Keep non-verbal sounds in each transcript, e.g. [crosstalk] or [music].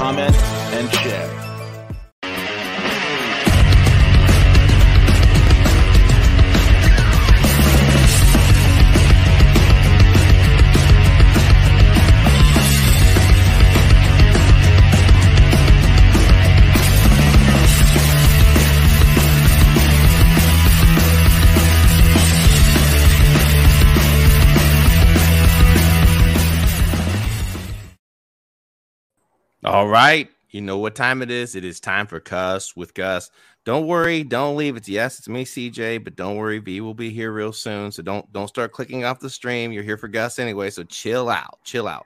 comment, and share. All right. You know what time it is. It is time for Cuss with Gus. Don't worry, don't leave. It's yes, it's me, CJ, but don't worry, V will be here real soon. So don't don't start clicking off the stream. You're here for Gus anyway. So chill out, chill out.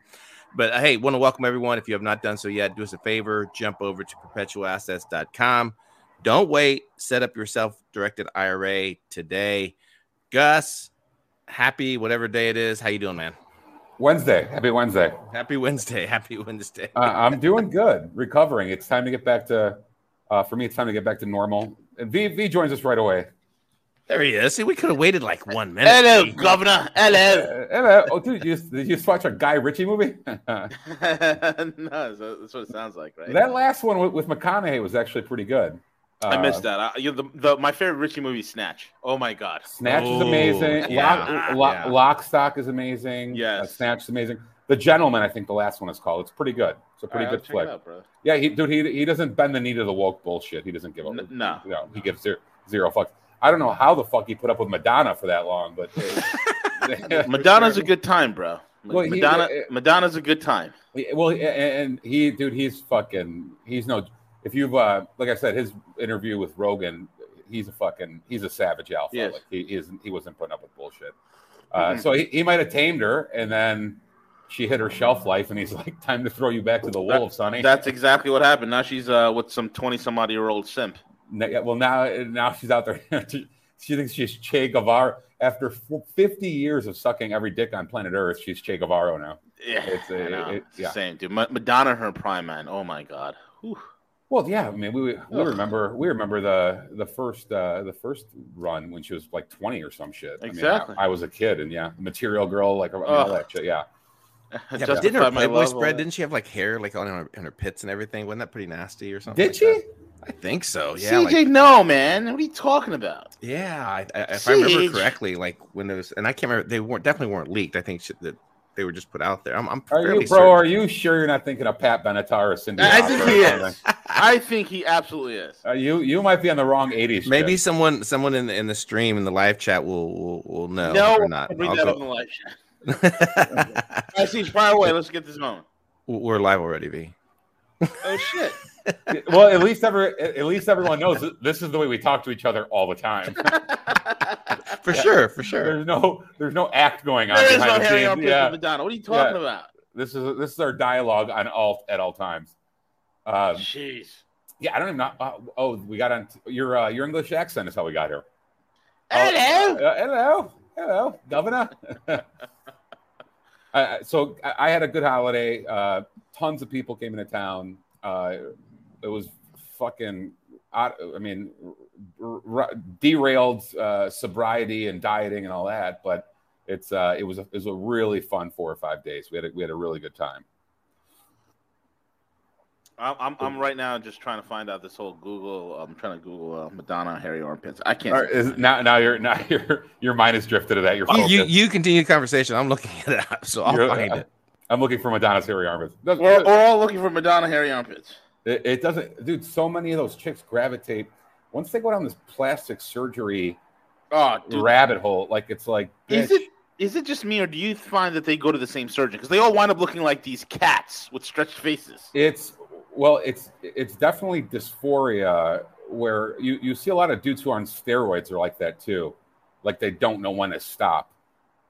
But uh, hey, want to welcome everyone. If you have not done so yet, do us a favor, jump over to perpetualassets.com. Don't wait, set up your self-directed IRA today. Gus, happy whatever day it is. How you doing, man? Wednesday. Happy Wednesday. Happy Wednesday. Happy Wednesday. Uh, I'm doing good. Recovering. It's time to get back to. Uh, for me, it's time to get back to normal. And V V joins us right away. There he is. See, we could have waited like one minute. Hello, Governor. Hello. Hello. Oh, dude, you did you just watch a Guy Ritchie movie? [laughs] [laughs] no, that's what it sounds like, right? that last one with, with McConaughey was actually pretty good. I Uh, missed that. I, you know, the, the, my favorite Ritchie movie, Snatch. Oh my god. Snatch is Oh, amazing. yeah, Lock, Lock, yeah. Lock, Stock is amazing. Yes. Uh, Snatch is amazing. The Gentleman, I think the last one is called. It's pretty good. It's a pretty All right, good I'll flick. it out, bro. Yeah, he, dude, he, he doesn't bend the knee to the woke bullshit. He doesn't give a N- no. no, he gives zero, zero fucks. I don't know how the fuck he put up with Madonna for that long, but [laughs] Madonna's a good time, bro. Well, he- Madonna, uh, Madonna's a good time. well, and- and he, dude, he's fucking, he's no. If you've, uh, like I said, his interview with Rogan, he's a fucking, he's a savage alpha. Yes. Like he, isn't, he wasn't putting up with bullshit. Uh, Mhm. So he, he might have tamed her, and then she hit her shelf life, and he's [laughs] like, "Time to throw you back to the wolves, sonny." That's exactly what happened. Now she's uh, with some twenty some odd year old simp. Yeah, Well, now now she's out there. [laughs] she thinks she's Che Guevara. After 50 years of sucking every dick on planet Earth, she's Che Guevara now. Yeah, It's a- I know. it- yeah. same dude. Madonna, her prime man. Oh my god. Whew. Well, yeah, I mean, we we Ugh. remember we remember the the first uh, the first run when she was like 20 or some shit. I mean, I- Exactly. I, was a kid, and yeah, Material Girl, like I mean, all Ugh. that shit. Yeah, [laughs] Yeah, but didn't her my Playboy spread? Didn't she have like hair like on her, in her pits and everything? Wasn't that pretty nasty or something? did like she? that? I think so. Yeah. CJ, like- no, man. What are you talking about? yeah. I, I, if I remember correctly, like when it was, and I can't remember, they weren't definitely weren't leaked. I think sh- that they were just put out there. I'm, I'm Are you, bro? certain. Are you sure you're not thinking of Pat Benatar or Cindy? I Lauper think he is. [laughs] I think he absolutely is. Uh, you you might be on the wrong 80s. Maybe shit. someone someone in the in the stream in the live chat will will, will know no, or not. I'll bring I'll that go- up in the live chat. [laughs] I see. Fire away. Let's get this going. We're live already, V. Oh shit. [laughs] well, at least ever at least everyone knows this is the way we talk to each other all the time. For sure, for sure. There's no there's no act going on there is behind no the Harry scenes. on Yeah, Madonna. What are you talking Yeah. about? this is this is our dialogue on all at all times. Um, Jeez. yeah, I don't even know. Uh, oh, we got on your uh, your English accent is how we got here. Hello. Uh, hello, hello, Governor. [laughs] uh, so I, I had a good holiday. Uh, tons of people came into town. Uh, it was fucking. Out- I mean, r- r- derailed uh, sobriety and dieting and all that, but it's uh, it was a, it was a really fun four or five days. We had a, we had a really good time. I'm, I'm I'm right now just trying to find out this whole Google. I'm trying to Google uh, Madonna hairy armpits. I can't. All right, is, now now you're now [laughs] your your mind has drifted to that. You're You, you you continue the conversation. I'm looking it up, [laughs] so I'll You're- find it. I'm looking for Madonna's hairy armpits. We're, we're all looking for Madonna hairy armpits. It, it doesn't, dude. So many of those chicks gravitate once they go down this plastic surgery Oh, dude. rabbit hole. Like it's like, Is it is it just me, or do you find that they go to the same surgeon? Because they all wind up looking like these cats with stretched faces. It's well, it's it's definitely dysphoria where you you see a lot of dudes who are on steroids are like that too. Like they don't know when to stop.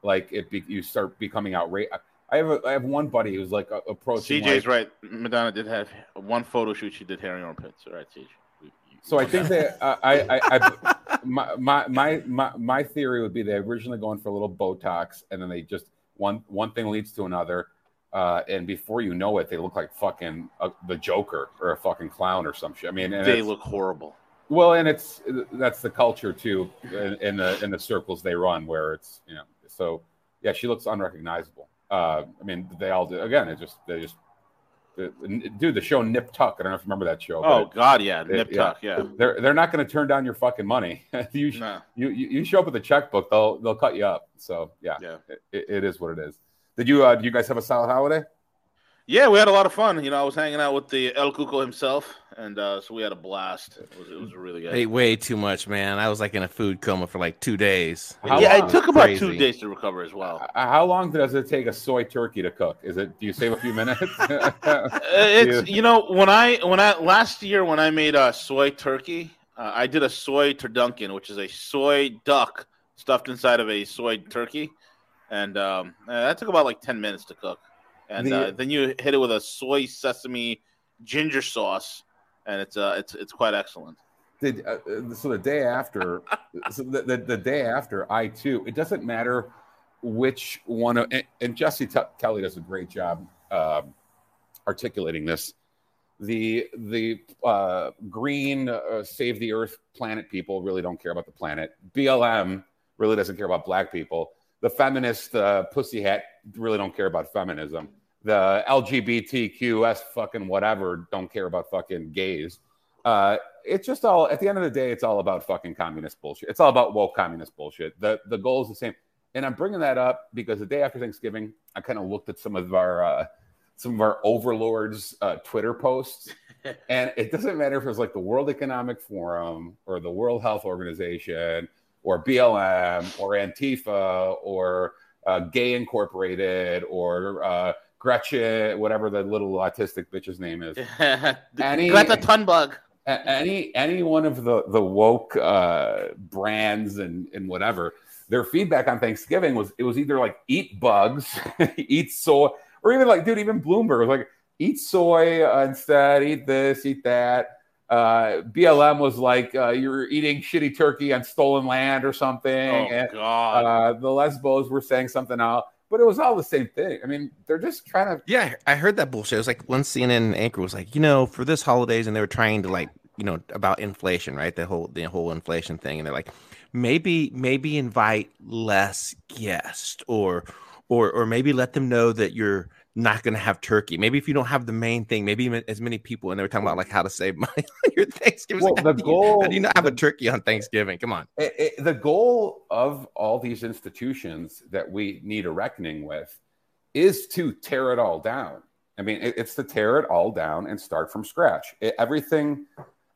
Like it, be, you start becoming outraged. I, have a, I have one buddy who's like a- approaching. CJ's like- right. Madonna did have one photo shoot. She did hair in your armpits. All right, CJ. So I think that uh, I, I, I [laughs] my, my my my theory would be they originally going for a little Botox, and then they just one one thing leads to another, uh, and before you know it, they look like fucking uh, the Joker or a fucking clown or some shit. I mean, they look horrible. well, and it's that's the culture too in, in the in the circles they run, where it's you know. So yeah, she looks unrecognizable. Uh, I mean, they all do. Again, it just they just. Dude, the show Nip Tuck. I don't know if you remember that show. Oh God, yeah, it- nip yeah. tuck, yeah. they're they're not going to turn down your fucking money. [laughs] you, you you you show up with a checkbook, they'll they'll cut you up. So yeah, Yeah. It, it is what it is. Did you uh, do you guys have a solid holiday? Yeah, we had a lot of fun. You know, I was hanging out with the El Cuco himself, and uh, so we had a blast. It was, it was really good. Ate way too much, man. I was like in a food coma for like two days. How yeah, long? it took about Crazy. two days to recover as well. Uh, how long does it take a soy turkey to cook? Is it do you save a few minutes? [laughs] Uh, it's you know when I when I last year when I made a soy turkey, uh, I did a soy turdunkin, which is a soy duck stuffed inside of a soy turkey, and um, uh, that took about like ten minutes to cook. And The- uh, then you hit it with a soy sesame ginger sauce, and it's uh it's it's quite excellent. Did uh, uh, so the day after, [laughs] so the, the, the day after I too. It doesn't matter which one of and, and Jesse T- Kelly does a great job um, articulating this. The the uh, green uh, save the earth planet people really don't care about the planet. BLM really doesn't care about black people. The feminist uh, pussy hat really don't care about feminism. The LGBTQS fucking whatever don't care about fucking gays. Uh, it's just all at the end of the day, it's all about fucking communist bullshit. It's all about woke communist bullshit. The the goal is the same. And I'm bringing that up because the day after Thanksgiving, I kind of looked at some of our uh, some of our overlords' uh, Twitter posts, [laughs] and it doesn't matter if it's like the World Economic Forum or the World Health Organization or BLM or Antifa or uh, Gay Incorporated or uh, Gretchen, whatever the little autistic bitch's name is. [laughs] Any- Greta Thunberg. Any any one of the the woke uh, brands and and whatever their feedback on Thanksgiving was it was either like eat bugs, [laughs] eat soy, or even like dude, even Bloomberg was like eat soy instead, eat this, eat that. Uh, BLM was like uh, you're eating shitty turkey on stolen land or something. Oh and, God. uh, the Lesbos were saying something out, but it was all the same thing. I mean, they're just trying to Yeah, I heard that bullshit. It was like one CNN anchor was like, you know, for this holidays, and they were trying to like, you know, about inflation, right? The whole the whole inflation thing, and they're like, maybe maybe invite less guests, or or or maybe let them know that you're not going to have turkey. Maybe if you don't have the main thing, maybe even as many people, and they were talking about like how to save [laughs] money on your Thanksgiving. Well, Like, [laughs] how the do you- how goal- do you not have a turkey on Thanksgiving? Come on. it, it- the goal of all these institutions that we need a reckoning with is to tear it all down. I mean, it- it's to tear it all down and start from scratch. Everything,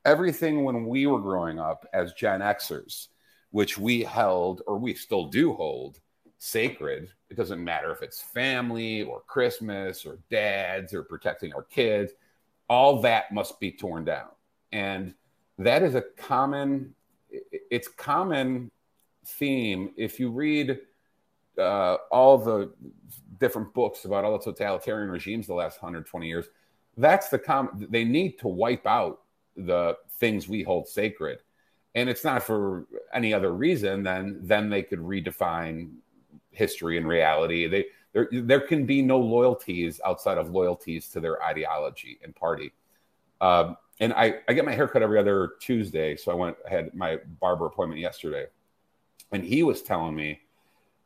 everything when we were growing up as Gen Xers, which we held or we still do hold sacred. It doesn't matter if it's family or Christmas or dads or protecting our kids. All that must be torn down, and that is a common it's common theme if you read uh, all the different books about all the totalitarian regimes the last 120 years that's the common, they need to wipe out the things we hold sacred and it's not for any other reason than then they could redefine history and reality they there, there can be no loyalties outside of loyalties to their ideology and party um, and I, I get my haircut every other Tuesday. So I went, I had my barber appointment yesterday. And he was telling me,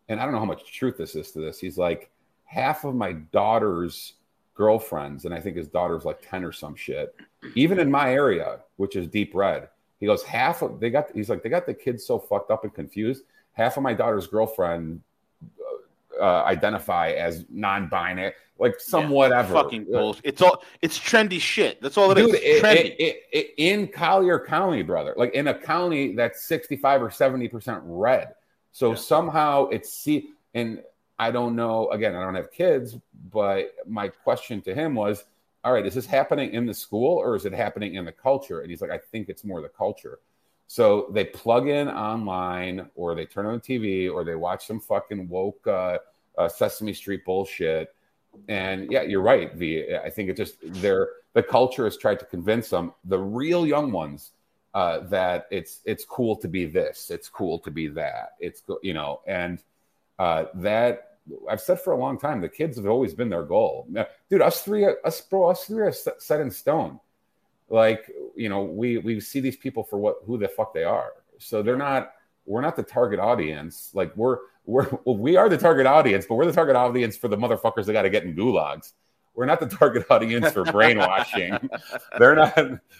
and I don't know how much truth this is to this. He's like, half of my daughter's girlfriends, and I think his daughter's like 10 or some shit, even in my area, which is deep red. He goes, half of they got, he's like, they got the kids so fucked up and confused. Half of my daughter's girlfriend uh, identify as non binary, like some Yeah, whatever. Fucking Uh, bullshit. It's all it's trendy shit. That's all it is. Dude, It's it, trendy. it, it, in Collier County, brother, like in a county that's 65 or 70% red. So Yeah. somehow it's see, and I don't know, again, I don't have kids, but my question to him was, all right, is this happening in the school or is it happening in the culture? And he's like, I think it's more the culture. So they plug in online or they turn on the TV or they watch some fucking woke uh, uh, Sesame Street bullshit and yeah, you're right. The I think it just they're the culture has tried to convince them, the real young ones, uh, that it's it's cool to be this, it's cool to be that, it's you know, and uh, that I've said for a long time, the kids have always been their goal. Dude, us three, us bro, us three are set in stone. Like you know, we we see these people for what who the fuck they are. So they're not. We're not the target audience. Like we're we're we are the target audience, but we're the target audience for the motherfuckers that got to get in gulags. We're not the target [laughs] audience for brainwashing. [laughs] They're not.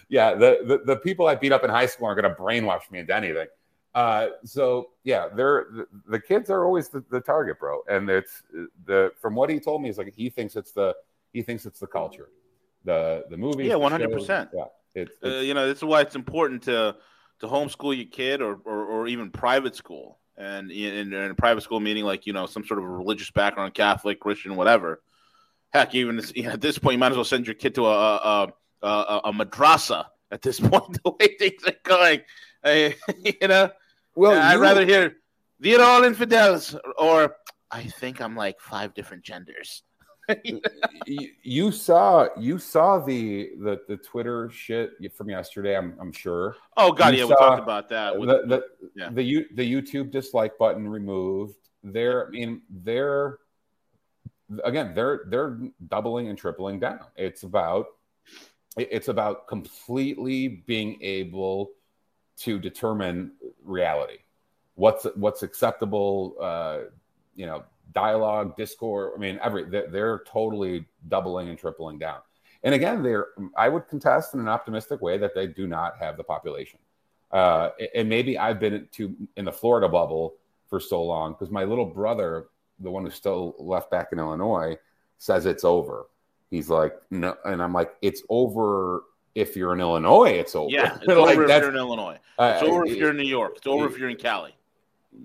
Yeah, the, the, the people I beat up in high school aren't going to brainwash me into anything. Uh, so yeah, they're the, the kids are always the, the, target, bro. And it's the from what he told me is like he thinks it's the he thinks it's the culture, the the movie. Yeah, one hundred percent. Yeah, it's, uh, it's uh, you know this is why it's important to to homeschool your kid or or, or even private school and in, in, a private school meaning like you know some sort of a religious background catholic christian whatever heck even [laughs] you know, at this point you might as well send your kid to a a, a, a madrasa at this [laughs] point the way things are going. [laughs] You know? Well i'd rather hear they're all infidels or i think i'm like five different genders [laughs] you, saw you saw the the the Twitter shit from yesterday. I'm I'm sure. Oh God, you yeah, we talked about that. With, the the, yeah. the the YouTube dislike button removed. They're I mean they're again they're they're doubling and tripling down. It's about it's about completely being able to determine reality. What's what's acceptable? Uh, you know dialogue, Discord. I mean, every they're, they're totally doubling and tripling down. And again, they're I would contest in an optimistic way that they do not have the population. Uh, and maybe I've been to in the Florida bubble for so long because my little brother, the one who's still left back in Illinois, says it's over. He's like, no, and I'm like, it's over if you're in Illinois. It's over. Yeah, it's [laughs] like over if you're in Illinois. It's uh, over if you're in New York. It's over it, if you're in Cali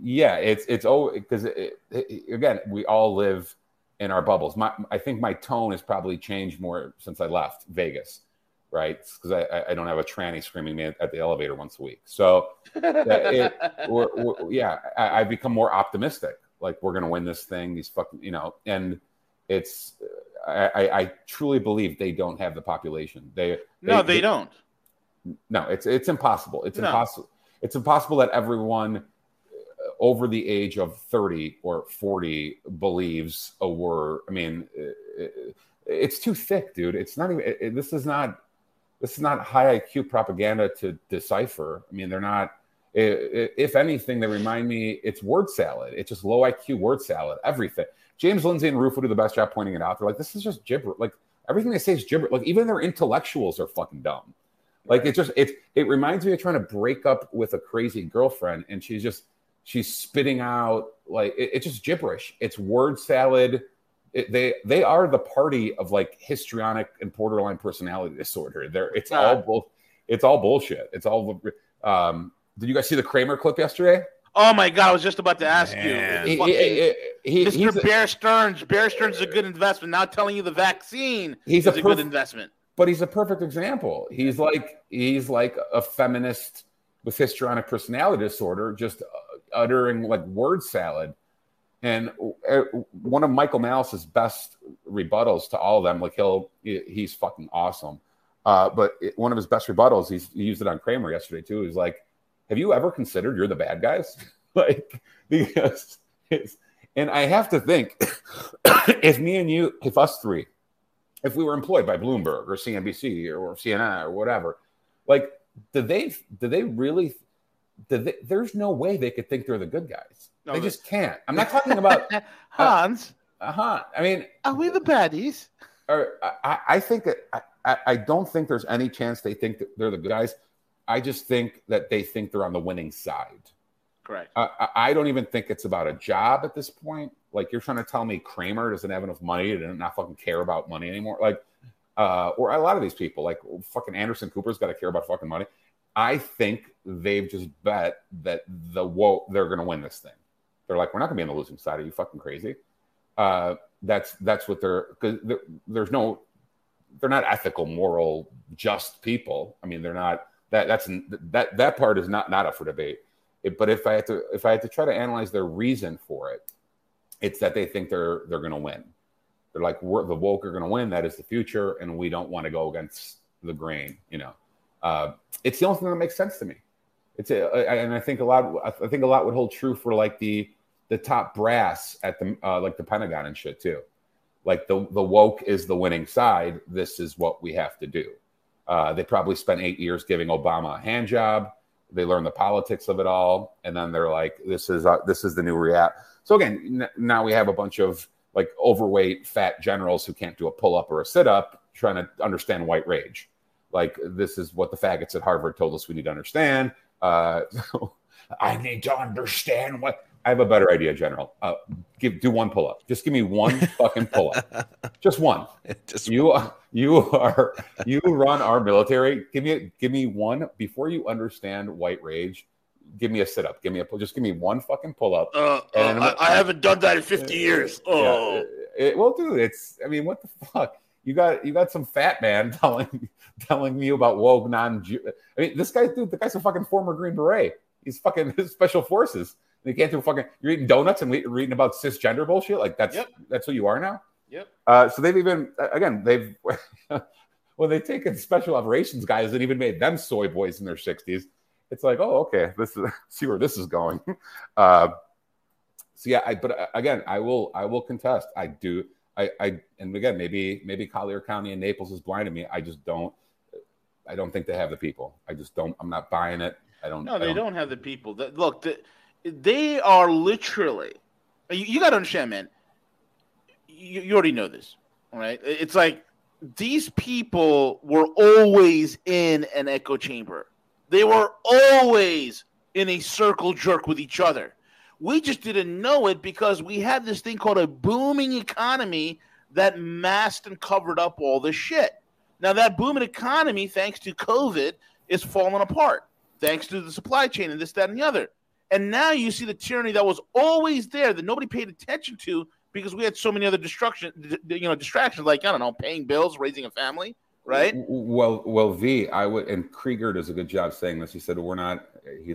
yeah, it's it's oh because it, it, again we all live in our bubbles. My I think my tone has probably changed more since I left Vegas, right? Because I, I don't have a tranny screaming me at the elevator once a week. So it, [laughs] we're, we're, yeah, I, I become more optimistic. Like we're gonna win this thing. These fucking you know, and it's I, I truly believe they don't have the population. They, they no, they, they, don't. No, it's it's impossible. It's no. impossible. It's impossible that everyone over the age of 30 or 40 believes a word. I mean, uh, uh, it's too thick, dude. It's not even, it, this is not, this is not high IQ propaganda to decipher. I mean, they're not, if anything, they remind me it's word salad. It's just low IQ word salad, everything. James Lindsay and Rufo do the best job pointing it out. They're like, this is just gibber. Like everything they say is gibber. Like even their intellectuals are fucking dumb. Like it just it it reminds me of trying to break up with a crazy girlfriend, and she's just she's spitting out like it, it's just gibberish. It's word salad. It, they they are the party of like histrionic and borderline personality disorder. There, it's all bull, it's all bullshit. It's all. Um, did you guys see the Cramer clip yesterday? Oh my god! I was just about to ask Man. you. He, he, he, Mr. Bear Stearns. Bear Stearns is a good investment. Now telling you the vaccine he's is a, perf- a good investment. But he's a perfect example. He's like he's like a feminist with histrionic personality disorder, just uttering like word salad. And uh, one of Michael Malice's best rebuttals to all of them, like he'll he's fucking awesome. Uh, but it, one of his best rebuttals, he's, he used it on Cramer yesterday too. He's like, "Have you ever considered you're the bad guys?" [laughs] like because it's, and I have to think [coughs] if me and you, if us three, if we were employed by Bloomberg or CNBC or, or CNN or whatever, like, do they do they really the, there's no way they could think they're the good guys. No, they just can't. I'm not talking about uh, Hans. Uh huh. I mean, are we the baddies? Or I, I think that I, I don't think there's any chance they think that they're the good guys. I just think that they think they're on the winning side. Correct. I, I don't even think it's about a job at this point. Like you're trying to tell me Cramer doesn't have enough money to not fucking care about money anymore. Like, uh, or a lot of these people, like fucking Anderson Cooper's got to care about fucking money. I think they've just bet that the whoa they're going to win this thing. They're like, we're not going to be on the losing side. Are you fucking crazy? Uh, that's that's what they're because there's no they're not ethical, moral, just people. I mean, they're not that that's that that part is not not up for debate. It, but if I had to if I had to try to analyze their reason for it, it's that they think they're they're going to win. They're like, the woke are going to win. That is the future, and we don't want to go against the grain. You know, uh, it's the only thing that makes sense to me. It's a, and I think a lot. I think a lot would hold true for like the the top brass at the uh, like the Pentagon and shit too. Like the the woke is the winning side. This is what we have to do. Uh, they probably spent eight years giving Obama a hand job. They learn the politics of it all, and then they're like, "This is uh, this is the new react." So again, n- now we have a bunch of like overweight, fat generals who can't do a pull up or a sit up, trying to understand white rage. Like this is what the faggots at Harvard told us we need to understand. Uh, [laughs] I need to understand what I have a better idea, General. Uh, give do one pull up. Just give me one [laughs] fucking pull up. Just one. [laughs] Just you one. you are you run our military. Give me give me one before you understand white rage. Give me a sit up. Give me a pull. Just give me one fucking pull up. Uh, uh, I, I, haven't done that in fifty years. Oh, yeah, it, well, dude, it's. I mean, what the fuck? You got you got some fat man [laughs] telling telling me about woke non. I mean, this guy, dude, the guy's a fucking former Green Beret. He's fucking [laughs] special forces. They can't do fucking. You're eating donuts and reading about cisgender bullshit. Like that's yep. that's who you are now. Yep. Uh, so they've even again they've [laughs] when they taken special operations guys and even made them soy boys in their sixties. It's like, oh, okay, this is see where this is going. Uh, so yeah, I but uh, again, I will I will contest. I do. I, I and again maybe maybe Collier County and Naples is blinding me. I just don't I don't think they have the people. I just don't. I'm not buying it. I don't. No, they don't, don't, have the people. Look, the, they are literally. You, you got to understand, man. You, you already know this, right? It's like these people were always in an echo chamber. They were always in a circle jerk with each other. We just didn't know it because we had this thing called a booming economy that masked and covered up all this shit. Now, that booming economy, thanks to COVID, is falling apart, thanks to the supply chain and this, that, and the other. And now you see the tyranny that was always there that nobody paid attention to because we had so many other destruction, you know, distractions like I don't know, paying bills, raising a family, right? Well, well, V, I would, and Krieger does a good job saying this. He said we're not.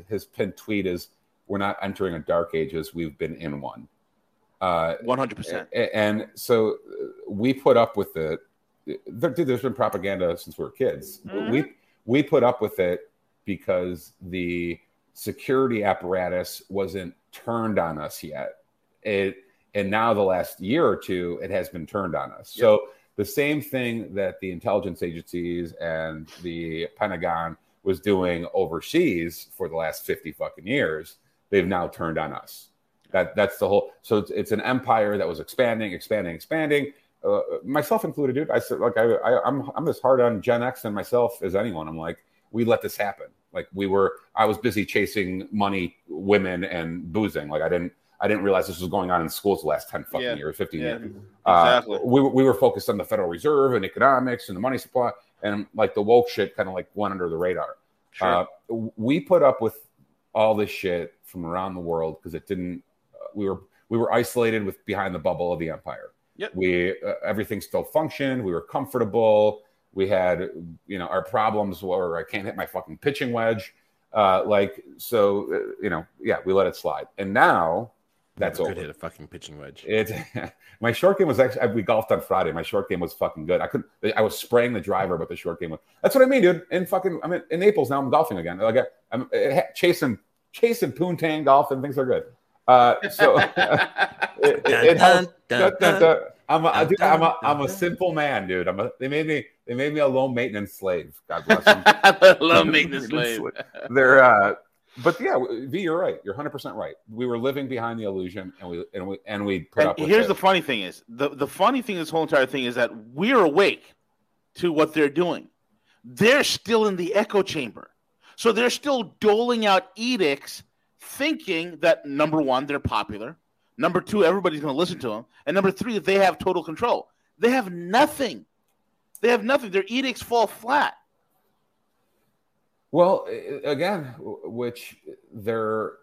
His pinned tweet is, "We're not entering a dark ages. We've been in one." Uh, one hundred percent. And so uh, we put up with it. There, dude, there's been propaganda since we were kids. Mm-hmm. We we put up with it because the security apparatus wasn't turned on us yet. It and now the last year or two, it has been turned on us. Yep. So the same thing that the intelligence agencies and the Pentagon was doing overseas for the last 50 fucking years, they've now turned on us. That that's the whole. So it's, it's an empire that was expanding, expanding, expanding. Uh, myself included, dude. I said like I, I I'm I'm as hard on Gen X and myself as anyone. I'm like, we let this happen. Like we were, I was busy chasing money, women, and boozing. Like I didn't, I didn't realize this was going on in schools the last ten fucking yeah. years, fifteen yeah. years. Exactly. Uh, we we were focused on the Federal Reserve and economics and the money supply, and like the woke shit kind of like went under the radar. Sure. Uh, we put up with all this shit from around the world because it didn't. Uh, we were we were isolated with behind the bubble of the empire. Yep. We uh, everything still functioned. We were comfortable. We had, you know, our problems were I can't hit my fucking pitching wedge. Uh, like, so, uh, you know, yeah, we let it slide. And now that's over. Could hit a fucking pitching wedge. It, [laughs] my short game was actually, we golfed on Friday. My short game was fucking good. I couldn't, I was spraying the driver, but the short game was, that's what I mean, dude. In fucking, I'm in, in Naples now. I'm golfing again. Like, I, I'm uh, chasing, chasing poontang golf and things are good. Uh, so [laughs] it, it, it, I'm a, dude, I'm a, I'm a simple man, dude. I'm a, they made me, they made me a low maintenance slave. God bless them. [laughs] low maintenance slave. They're, uh, but yeah, V, you're right. You're 100 percent right. We were living behind the illusion, and we and we and we put and up. here's it. the funny thing: is the the funny thing this whole entire thing is that we're awake to what they're doing. They're still in the echo chamber, so they're still doling out edicts, thinking that number one, they're popular. Number two, everybody's going to listen to them. And number three, they have total control. They have nothing. They have nothing. Their edicts fall flat. Well, again, which they're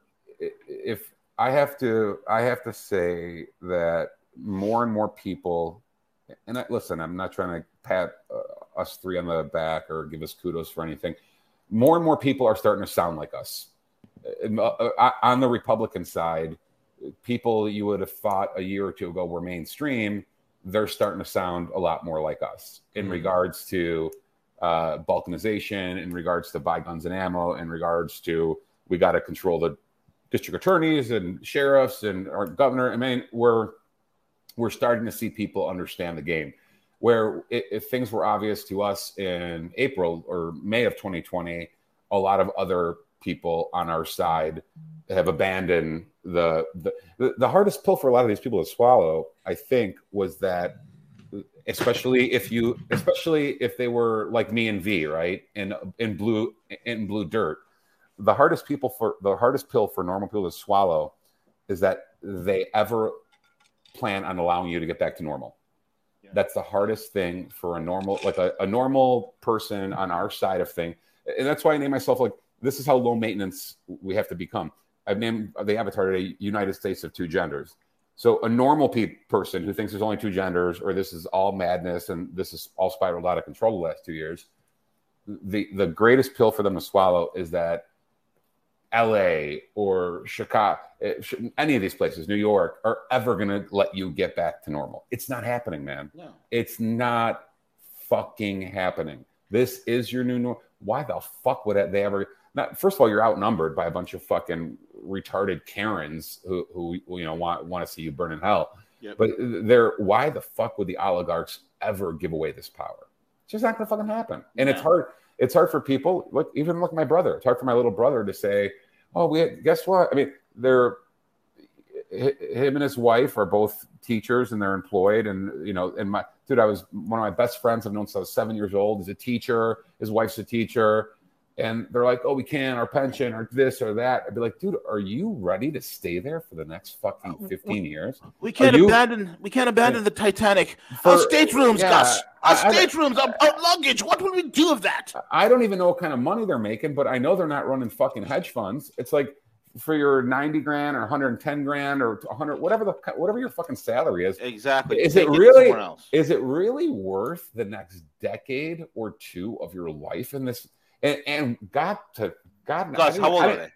if I have to, I have to say that more and more people, and I, listen, I'm not trying to pat uh, us three on the back or give us kudos for anything. More and more people are starting to sound like us. Uh, uh, on the Republican side, people you would have thought a year or two ago were mainstream they're starting to sound a lot more like us in Mhm. regards to uh, balkanization, in regards to buy guns and ammo, in regards to we got to control the district attorneys and sheriffs and our governor. I mean, we're we're starting to see people understand the game. Where if things were obvious to us in April or May of 2020, a lot of other people on our side have abandoned the, the the the hardest pill for a lot of these people to swallow. I think was that especially if you especially if they were like me and V, right? In in blue in blue dirt. The hardest people for the hardest pill for normal people to swallow is that they ever plan on allowing you to get back to normal. Yeah. That's the hardest thing for a normal like a, a normal person on our side of thing. And that's why I name myself like this is how low maintenance we have to become. I've named the avatar today United States of two genders. So a normal pe- person who thinks there's only two genders, or this is all madness and this is all spiraled out of control the last two years, the the greatest pill for them to swallow is that L.A. or Chicago, eh, any of these places, New York, are ever going to let you get back to normal. It's not happening, man. No. It's not fucking happening. This is your new normal. Why the fuck would they ever? Not first of all, you're outnumbered by a bunch of fucking retarded Karens who, who you know want want to see you burn in hell. Yep. But they're why the fuck would the oligarchs ever give away this power? It's just not going to fucking happen. And it's hard. It's hard for people. Look, even look, at my brother. It's hard for my little brother to say, "Oh, we guess what? I mean, they're him and his wife are both teachers and they're employed and you know and my dude i was one of my best friends i've known since i was seven years old is a teacher his wife's a teacher and they're like oh we can't our pension or this or that i'd be like dude are you ready to stay there for the next fucking uh, 15 years We can't you- abandon. We can't abandon the Titanic. For- our staterooms, yeah, Gus. Our staterooms. Our, our luggage. What will we do with that? i don't even know what kind of money they're making but i know they're not running fucking hedge funds it's like for your 90 grand or 110 grand or 100 whatever the whatever your fucking salary is Exactly. Is Take it really- else. is it really worth the next decade or two of your life in this? And, and God to God, Gus, how old are they?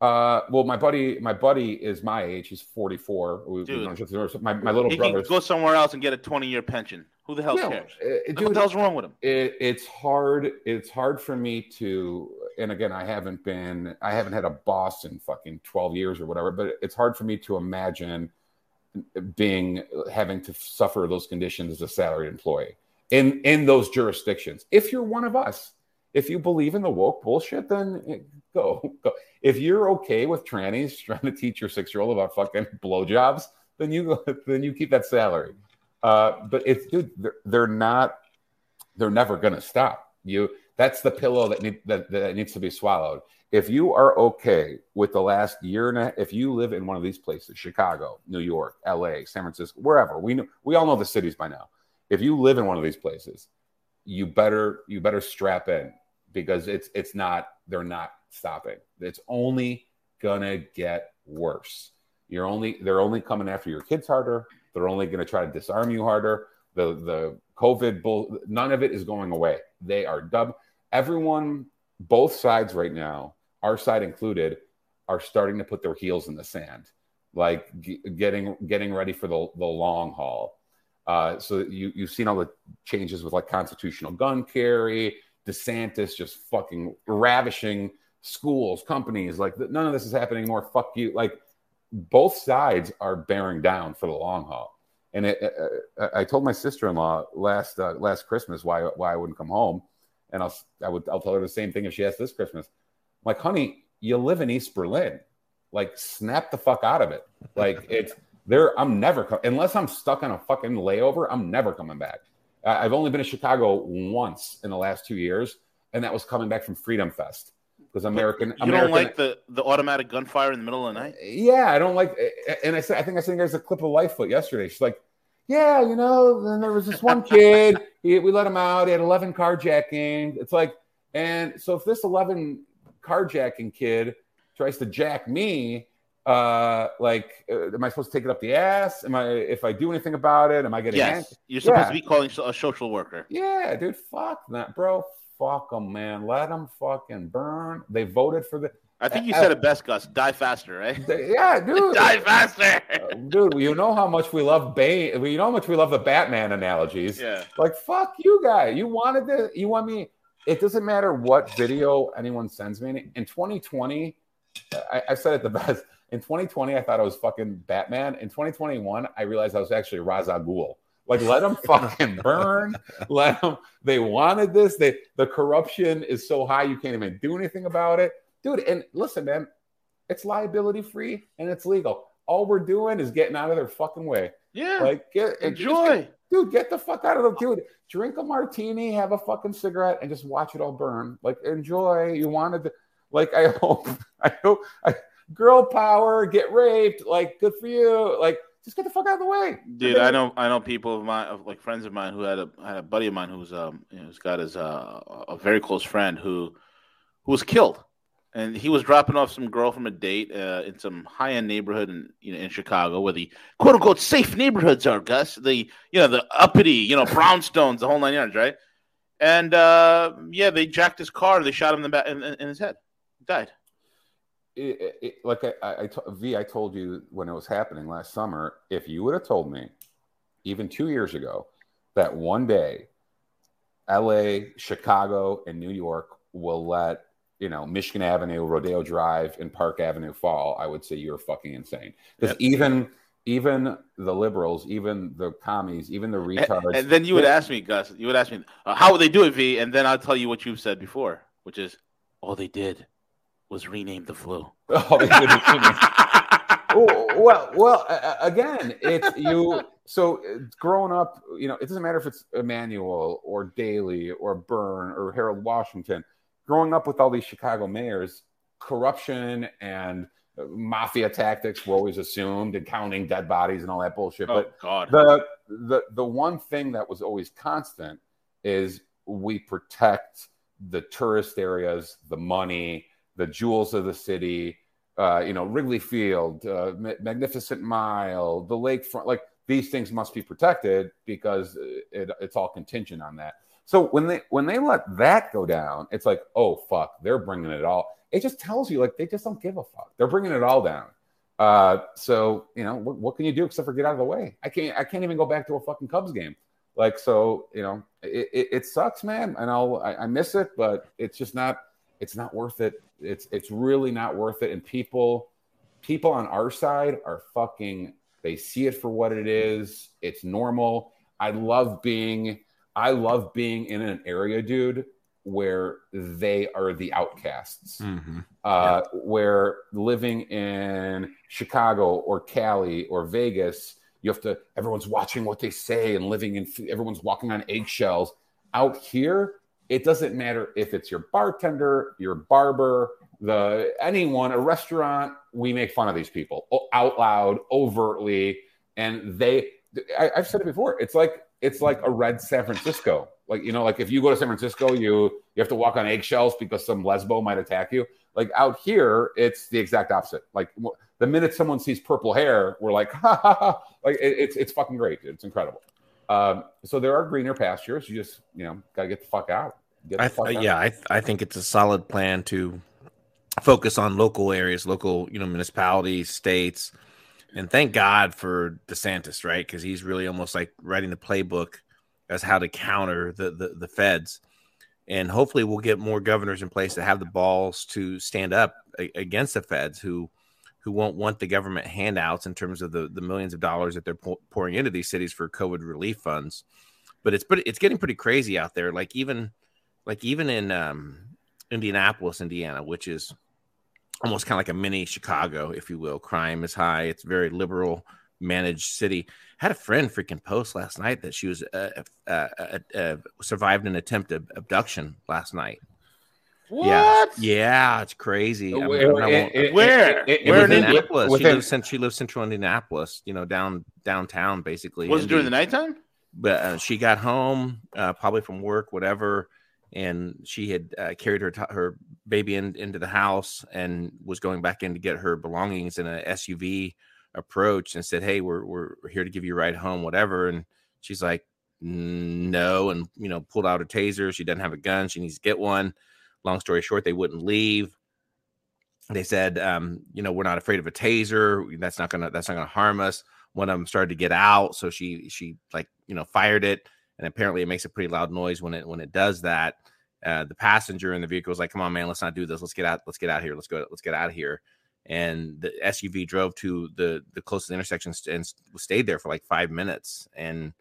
Uh, well, my buddy, my buddy is my age. He's 44. We- we Dude. don't just- my, my little He brother. can go somewhere else and get a 20 year pension. Who the hell Yeah, cares? uh, What the hell's wrong with him? it, it's hard it's hard for me to and again i haven't been i haven't had a boss in fucking 12 years or whatever but it's hard for me to imagine being having to suffer those conditions as a salaried employee in in those jurisdictions if you're one of us if you believe in the woke bullshit then eh, go [laughs] go if you're okay with trannies trying to teach your six year old about fucking blowjobs then you [laughs] then you keep that salary uh, but it's dude, they're, they're not. They're never to stop. You. That's the pillow that, need, that that needs to be swallowed. If you are okay with the last year and a, if you live in one of these places, Chicago, New York, L.A., San Francisco, wherever we know, we all know the cities by now. If you live in one of these places, you better you better strap in because it's it's not they're not stopping. It's only gonna get worse. You're only they're only coming after your kids harder. They're only to try to disarm you harder. The the COVID bull, none of it is going away. They are dub. Everyone, both sides right now, our side included, are starting to put their heels in the sand, like g- getting getting ready for the the long haul. Uh, so you you've seen all the changes with like constitutional gun carry, DeSantis just fucking ravishing schools, companies. Like none of this is happening anymore. Fuck you. Like both sides are bearing down for the long haul. And it, uh, I told my sister-in-law last uh, last Christmas why why I wouldn't come home, and I'll I would I'll tell her the same thing if she asks this Christmas. I'm like, honey, you live in East Berlin, like snap the fuck out of it. Like it's there. I'm never unless I'm stuck on a fucking layover. I'm never coming back. I've only been to Chicago once in the last two years, and that was coming back from Freedom Fest because American. You American, don't like the, the automatic gunfire in the middle of the night? Uh, yeah, I don't like. And I said, I think I sent you guys a clip of Lightfoot yesterday. She's like, yeah, you know, then there was this one [laughs] kid. he, we let him out. He had 11 carjacking. It's like, and so if this 11 carjacking kid tries to jack me, uh, like, uh, am I supposed to take it up the ass? Am I, if I do anything about it, am I getting Yes. yanked? You're supposed Yeah. to be calling a social worker. Yeah, dude, fuck that, bro. fuck them, man. Let them fucking burn. They voted for the. I think you said it best, Gus. Die faster, right? They- yeah, [laughs] dude. Die faster. Uh, dude, you know how much we love Bane. You know how much we love the Batman analogies. yeah. Like, fuck you, guy. You wanted this. You want me. It doesn't matter what video anyone sends me. In 2020, I, I said it the [laughs] best. In 2020, I thought I was fucking Batman. In 2021, I realized I was actually Ra's al Ghul. Like, let them [laughs] fucking burn. Let them. They wanted this. They the corruption is so high you can't even do anything about it, dude. And listen, man, it's liability free and it's legal. All we're doing is getting out of their fucking way. Yeah. Like, get Enjoy. dude, get the fuck out of the dude. Drink a martini, have a fucking cigarette, and just watch it all burn. Like, enjoy. You wanted to, like, I [laughs] hope, I hope, I, girl power, get raped. Like, good for you. Like, just get the fuck out of the way, Dude, I know, I know people of mine, like friends of mine, who had a had a buddy of mine who's um, you know, who's got his uh, a very close friend who who was killed, and he was dropping off some girl from a date uh, in some high end neighborhood in you know in Chicago, where the quote unquote safe neighborhoods are, Gus. The you know the uppity, you know brownstones, the whole nine yards, right? And uh, yeah, they jacked his car. They shot him in the back in, in, his head. He died. It, it- like I, I, I to- V, I told you when it was happening last summer. If you would have told me, even two years ago, that one day, L.A., Chicago, and New York will let you know Michigan Avenue, Rodeo Drive, and Park Avenue fall, I would say you're fucking insane. Because even even the liberals, even the commies, even the And, retards, and then you would ask me, Gus. You would ask me, uh, how would they do it, V? And then I'll tell you what you've said before, which is all they did was renamed the flu. [laughs] Oh, they did it to me. Well, well, uh, again, it's you. So uh, growing up, you know, it doesn't matter if it's Emanuel or Daley or Byrne or Harold Washington. Growing up with all these Chicago mayors, corruption and uh, mafia tactics were always assumed, and counting dead bodies and all that bullshit. Oh But God. the the the one thing that was always constant is we protect the tourist areas, the money, the jewels of the city. Uh, you know, Wrigley Field, uh, Ma- Magnificent Mile, the lakefront. Like these things must be protected because it, it's all contingent on that. So when they when they let that go down, it's like, oh fuck, they're bringing it all. It just tells you like they just don't give a fuck. They're bringing it all down. Uh, so you know what, what can you do except for get out of the way? I can't. I can't even go back to a fucking Cubs game. Like so, you know, it, it, it sucks, man, and I'll I, I miss it, but it's just not. It's not worth it. It's it's really not worth it. And people, people on our side are fucking. They see it for what it is. It's normal. I love being. I love being in an area, dude, where they are the outcasts Mhm. uh, where living in Chicago or Cali or Vegas, you have to, everyone's watching what they say and living in, everyone's walking on eggshells. Out here, it doesn't matter if it's your bartender, your barber, the anyone, a restaurant, we make fun of these people out loud, overtly, and they. I, I've said it before. It's like it's like a red San Francisco. Like you know, like if you go to San Francisco, you you have to walk on eggshells because some lesbo might attack you. Like out here, it's the exact opposite. Like the minute someone sees purple hair, we're like, [laughs] ha ha ha! Like it, it's it's fucking great. Dude. It's incredible. Um, so there are greener pastures. You just you know gotta get the fuck out. Get the I fuck out. yeah, I, I think it's a solid plan to focus on local areas, local you know municipalities, states, and thank God for DeSantis, right? Because he's really almost like writing the playbook as how to counter the, the the feds, and hopefully we'll get more governors in place that have the balls to stand up against the feds who who won't want the government handouts in terms of the the millions of dollars that they're pou- pouring into these cities for COVID relief funds. But it's pretty, it's getting pretty crazy out there. Like even like even in um, Indianapolis, Indiana, which is almost kind of like a mini Chicago, if you will. Crime is high. It's very liberal managed city. Had a friend freaking post last night that she was uh, uh, uh, uh, survived an attempted abduction last night. What? Yeah, yeah, it's crazy. I mean, Where- it- it- Where? it- it- Where in in within- Indianapolis. she lives cent- she lives central Indianapolis. You know, down downtown basically. Was it during the Indy. nighttime? but uh, she got home uh, probably from work, whatever, and she had uh, carried her t- her baby in, into the house and was going back in to get her belongings in a SUV approach and said, "Hey, we're we're we're here to give you a ride home, whatever." And she's like, no, and you know, pulled out a taser. She doesn't have a gun. She needs to get one. Long story short, they wouldn't leave. They said, um, you know, we're not afraid of a taser. That's not gonna that's not gonna harm us. One of them started to get out, so she she like you know fired it, and apparently it makes a pretty loud noise when it when it does that. Uh, the passenger in the vehicle was like, "Come on, man, let's not do this. Let's get out. Let's get out here. Let's go. Let's get out of here." And the SUV drove to the the closest intersection and stayed there for like five minutes. And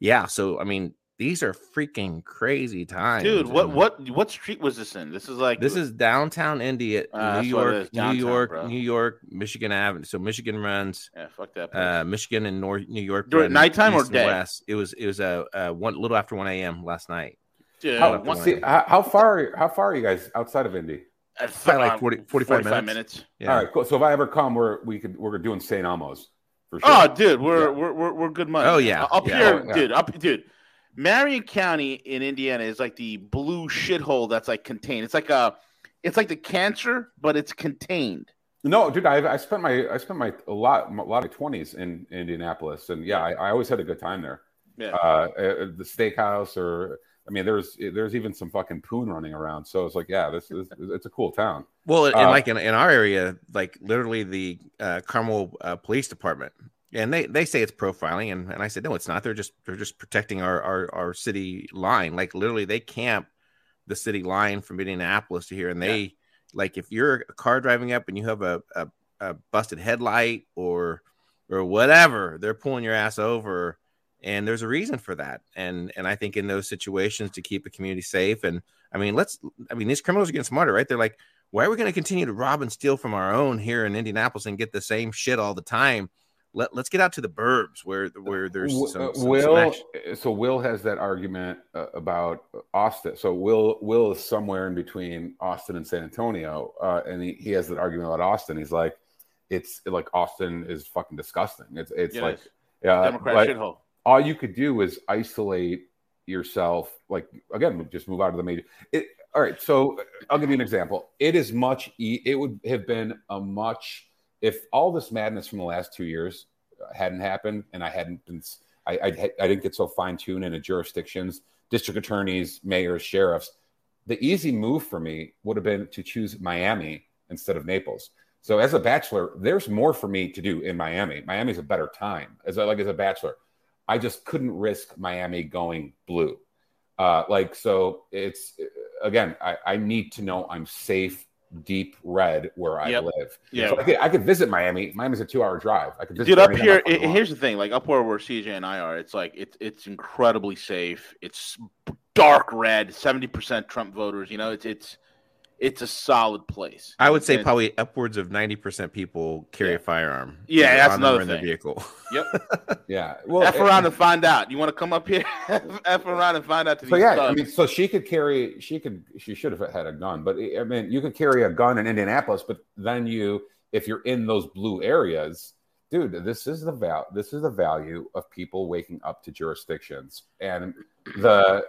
yeah, so I mean, these are freaking crazy times, dude. What what what street was this in? This is like this is downtown Indy, uh, New York, Downtown, New York, bro. New York, Michigan Avenue. So Michigan runs. Yeah, fuck that. Uh, Michigan and North New York. During nighttime or day? West. It was it was a uh, uh, one little after one a.m. last night. Yeah. How, see, how, how, far how far are you guys outside of Indy? Probably like 40, 45, 45 minutes. minutes. Yeah. All right, cool. So if I ever come, we're we could we're doing St. Elmo's. For sure. Oh, dude, we're, yeah. we're, we're we're good money. Oh yeah, up yeah. here, oh, dude. Up, dude. Marion County in Indiana is like the blue shithole that's like contained. It's like a, it's like the cancer, but it's contained. No, dude, I, I spent my I spent my a lot a lot of twenties in, in, Indianapolis, and yeah, I, I, always had a good time there. Yeah, uh, the steakhouse, or I mean, there's there's even some fucking poon running around. So it's like, yeah, this is it's a cool town. Well, and uh, like in, in our area, like literally the uh, Carmel uh, Police Department and they they say it's profiling and, and i said no it's not. They're just they're just protecting our, our our city line. Like literally they camp the city line from indianapolis to here and they yeah. like if you're a car driving up and you have a, a, a, busted headlight or or whatever they're pulling your ass over and there's a reason for that. And and i think in those situations to keep the community safe and i mean let's i mean these criminals are getting smarter right? They're like why are we going to continue to rob and steal from our own here in indianapolis and get the same shit all the time let, us get out to the burbs where where there's some, some Will. Smash. So Will has that argument uh, about Austin. So Will Will is somewhere in between Austin and San Antonio, uh, and he, he has that argument about Austin. He's like, it's like Austin is fucking disgusting. It's it's yeah, like yeah, Democrat like, shithole. All you could do is isolate yourself. Like again, just move out of the major. It, all right. So I'll give you an example. It is much. It would have been a much if all this madness from the last two years hadn't happened and I hadn't been, I, I, I didn't get so fine tuned into jurisdictions, district attorneys, mayors, sheriffs, the easy move for me would have been to choose Miami instead of Naples. So as a bachelor, there's more for me to do in Miami. Miami's a better time as a, like as a bachelor. I just couldn't risk Miami going blue. Uh, like so, it's again, I, I need to know I'm safe deep red where I yep. live. Yeah, so I, could, I could visit Miami. Miami's a two-hour drive. I could visit. Dude, up here, it, here's the thing: like up where where CJ and I are, it's like it's it's incredibly safe. It's dark red, seventy percent Trump voters. You know, it's it's it's a solid place. I would say and, probably upwards of ninety percent people carry yeah. a firearm. Yeah, that's another thing. In vehicle. [laughs] Yep. [laughs] yeah. Well, [laughs] F around and find out. You want to come up here? F around and find out. so yeah, I mean, so she could carry. She could. She should have had a gun, but eh, I mean, you could carry a gun in Indianapolis, but then you, if you're in those blue areas, dude, this is the val. This is the value of people waking up to jurisdictions, and the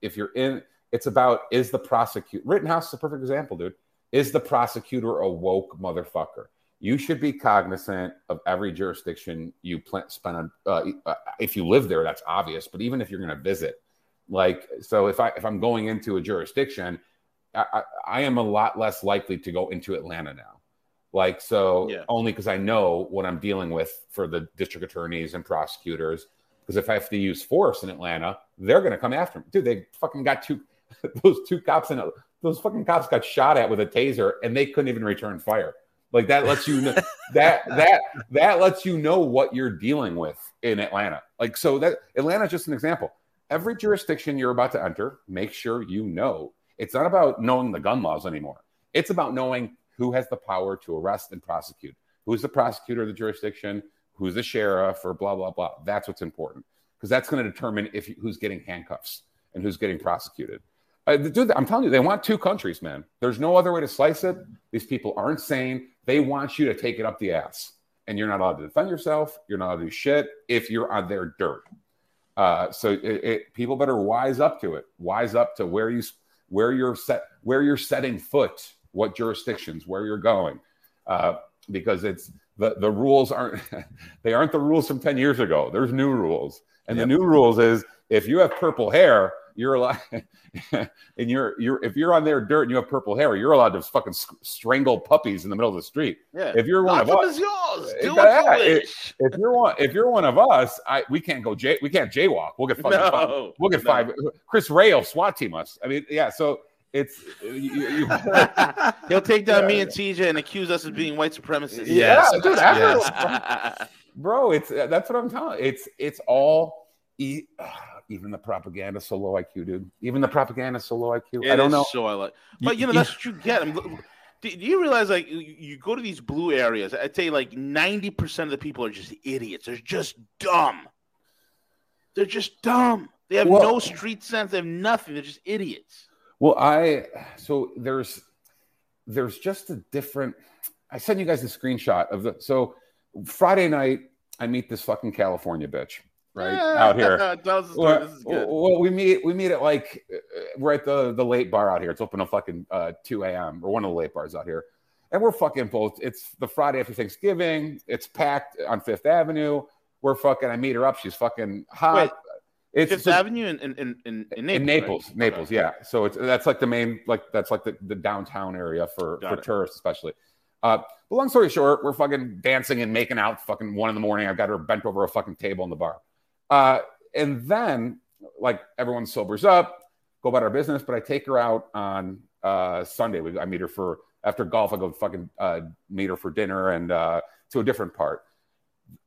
if you're in it's about is the prosecutor Rittenhouse is a perfect example, dude. Is the prosecutor a woke motherfucker? You should be cognizant of every jurisdiction you plan, spend on. Uh, uh, if you live there, that's obvious. But even if you're going to visit, like, so if I if I'm going into a jurisdiction, I, I, I am a lot less likely to go into Atlanta now. Like, so yeah. only because I know what I'm dealing with for the district attorneys and prosecutors. Because if I have to use force in Atlanta, they're going to come after me. Dude, they fucking got two [laughs] those two cops and those fucking cops got shot at with a taser and they couldn't even return fire. Like that lets you know [laughs] that that that lets you know what you're dealing with in Atlanta. Like so that Atlanta's just an example. Every jurisdiction you're about to enter, make sure you know. It's not about knowing the gun laws anymore. It's about knowing who has the power to arrest and prosecute. Who's the prosecutor of the jurisdiction? Who's the sheriff or blah blah blah. That's what's important because that's going to determine if who's getting handcuffs and who's getting prosecuted. Uh, dude, I'm telling you, they want two countries, man. There's no other way to slice it. These people aren't sane. They want you to take it up the ass, and you're not allowed to defend yourself. You're not allowed to do shit if you're on their dirt. Uh, so it, it, people better wise up to it. Wise up to where you where you're set, where you're setting foot, what jurisdictions, where you're going, uh, because it's the the rules aren't [laughs] they aren't the rules from ten years ago. There's new rules, and yep. the new rules is if you have purple hair, you're allowed, [laughs] and you're you're if you're on their dirt and you have purple hair, you're allowed to fucking strangle puppies in the middle of the street. Yeah. If you're one of us, yours. Do Yeah, what you it- if you're one, if you're one of us, I we can't go jay, we can't jaywalk. We'll get fucking five. No, We'll get no. five. Chris Wray will SWAT team us. I mean, yeah. So it's you, you, [laughs] He'll take down me and TJ and accuse us of being white supremacists. Yes. Yeah, dude, after- Yes. bro. It's uh, that's what I'm telling. It's it's all e- even the propaganda so low IQ, dude. Even the propaganda so low IQ. I don't is know. So I like, but you know that's what you get. I'm, do, do you realize like you, you go to these blue areas? I'd say like ninety percent of the people are just idiots. They're just dumb. They're just dumb. They have Well- no street sense. They have nothing. They're just idiots. Well, I so there's there's just a different. I sent you guys a screenshot of the so Friday night. I meet this fucking California bitch right out here. [laughs] Tell us the story. Well, This is good. well, we meet we meet at like uh, we're at the the late bar out here. It's open at fucking uh, two a.m. or one of the late bars out here, and we're fucking both. It's the Friday after Thanksgiving. It's packed on Fifth Avenue. We're fucking. I meet her up. She's fucking hot. Wait, it's Fifth Avenue in in in, in, in Naples. in Naples, right? Naples, Okay. yeah. So it's that's like the main, like that's like the, the downtown area for Got for it. tourists, especially. Uh, but long story short, we're fucking dancing and making out, fucking one in the morning. I've got her bent over a fucking table in the bar, uh, and then like everyone sobers up, go about our business. But I take her out on uh, Sunday. We, I meet her for after golf. I go fucking uh, meet her for dinner and uh, to a different part.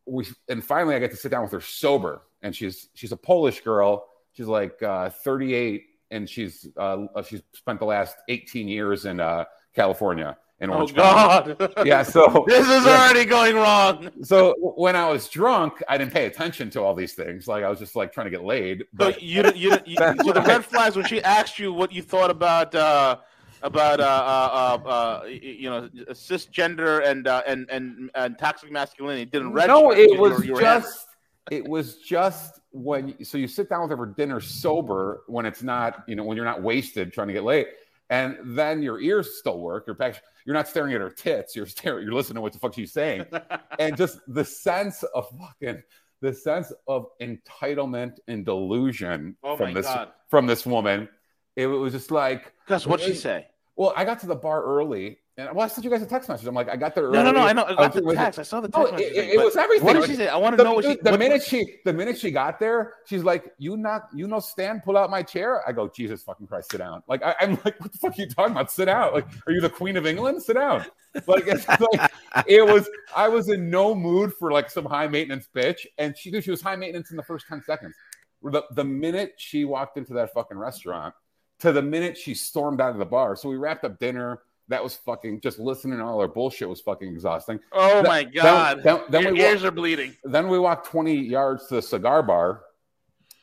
We and finally I get to sit down with her sober, and she's she's a Polish girl. She's like uh, 38, and she's uh, she's spent the last 18 years in uh, California Oh Orange County. God! [laughs] Yeah, so [laughs] this is yeah. already going wrong. so when I was drunk, I didn't pay attention to all these things. Like I was just like trying to get laid. So But you, you, you [laughs] That's so the red flags when she asked you what you thought about uh, about uh, uh, uh, uh, you know cisgender and uh, and and and toxic masculinity didn't register. no, it you was were- you were hammered. just it was just when so you sit down with her for dinner sober when it's not you know when you're not wasted trying to get laid, and then your ears still work. You're back, you're not staring at her tits. You're [laughs] staring. You're listening to what the fuck she's saying, [laughs] and just the sense of fucking the sense of entitlement and delusion Oh from this God. from this woman. It was just like Gus, what'd she say? Well, I got to the bar early, and well, I sent you guys a text message. I'm like, I got there early. No, no, no. I know. I got the text. I saw the text. it, message it- it was everything. What did she say? I want to the, know what she. the what- minute she the minute she got there, she's like, "You not you know stand pull out my chair." I go, "Jesus fucking Christ, sit down!" Like I, I'm like, "What the fuck are you talking about? Sit down! Like, are you the Queen of England? Sit down!" Like it's [laughs] like it was. I was in no mood for like some high maintenance bitch, and she she was high maintenance in the first ten seconds. The the minute she walked into that fucking restaurant, to the minute she stormed out of the bar. So we wrapped up dinner. That was fucking just listening to all her bullshit was fucking exhausting. oh Then- my god! then- then Your we ears are bleeding. then we walk 20 yards to the cigar bar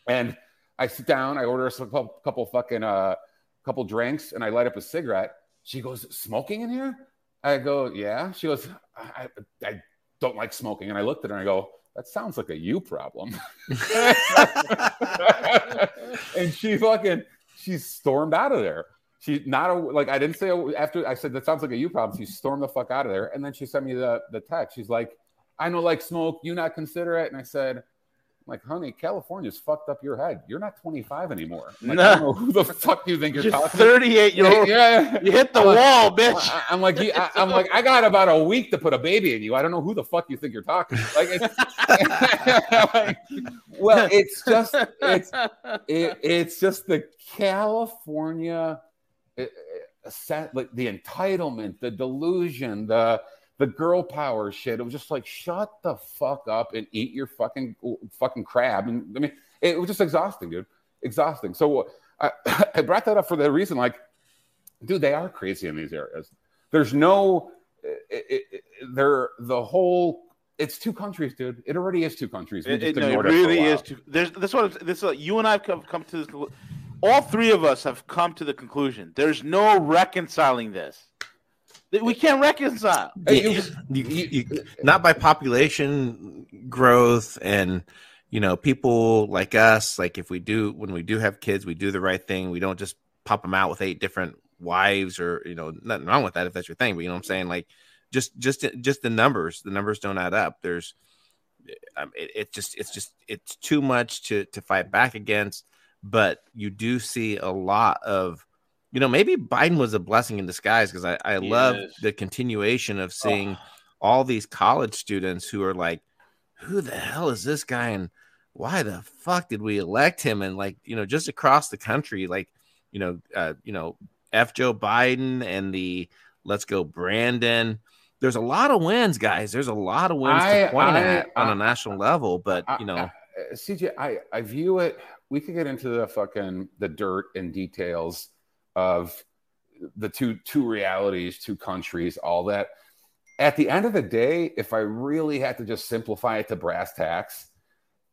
and I sit down, I order a couple, couple fucking uh couple drinks and I light up a cigarette. She goes, smoking in here? I go, yeah. She goes, I, I, I don't like smoking. And I looked at her and I go, that sounds like a you problem. [laughs] [laughs] and she fucking she stormed out of there. She not a, like I didn't say after I said that sounds like a you problem. She stormed the fuck out of there, and then she sent me the the text. She's like, "I know like smoke, you not consider it." And I said, "Like, honey, California's fucked up your head. You're not 25 anymore. Like, I don't know who the fuck do you think you're You're talking." to. 38 year old. yeah. You hit the I'm like- wall, bitch. I- I'm like, I, am like, I got about a week to put a baby in you. I don't know who the fuck you think you're talking. to. Like, it's, [laughs] like, well, it's just, it's, it, it's just the California, uh, uh, set, like the entitlement, the delusion, the the girl power shit. It was just like, shut the fuck up and eat your fucking fucking crab. And I mean, it was just exhausting, dude. Exhausting. So I, [coughs] I brought that up for the reason, like, dude, they are crazy in these areas. There's no, it, it, it- they're the whole. It's two countries, dude. It already is two countries. We It, just no, it ignored it for a really is. Too, there's what it's- this. Uh, you and I have come, come to this. All three of us have come to the conclusion. There's no reconciling this. We can't reconcile. Yeah, you- you- you- not by population growth and you know people like us like if we do when we do have kids we do the right thing we don't just pop them out with eight different wives or you know nothing wrong with that if that's your thing but you know what i'm saying like just just just the numbers the numbers don't add up there's um, it, it just it's just it's too much to to fight back against. But you do see a lot of you know, maybe Biden was a blessing in disguise because I, I love the continuation of seeing oh. all these college students who are like, who the hell is this guy? And why the fuck did we elect him? And like, you know, just across the country, like, you know, uh, you know, F Joe Biden and the let's go Brandon. There's a lot of wins, guys. There's a lot of wins I, to point I, at I, on a national level, but you know, CJ, I, I view it. We could get into the fucking the dirt and details of the two two realities, two countries, all that. At the end of the day, if I really had to just simplify it to brass tacks,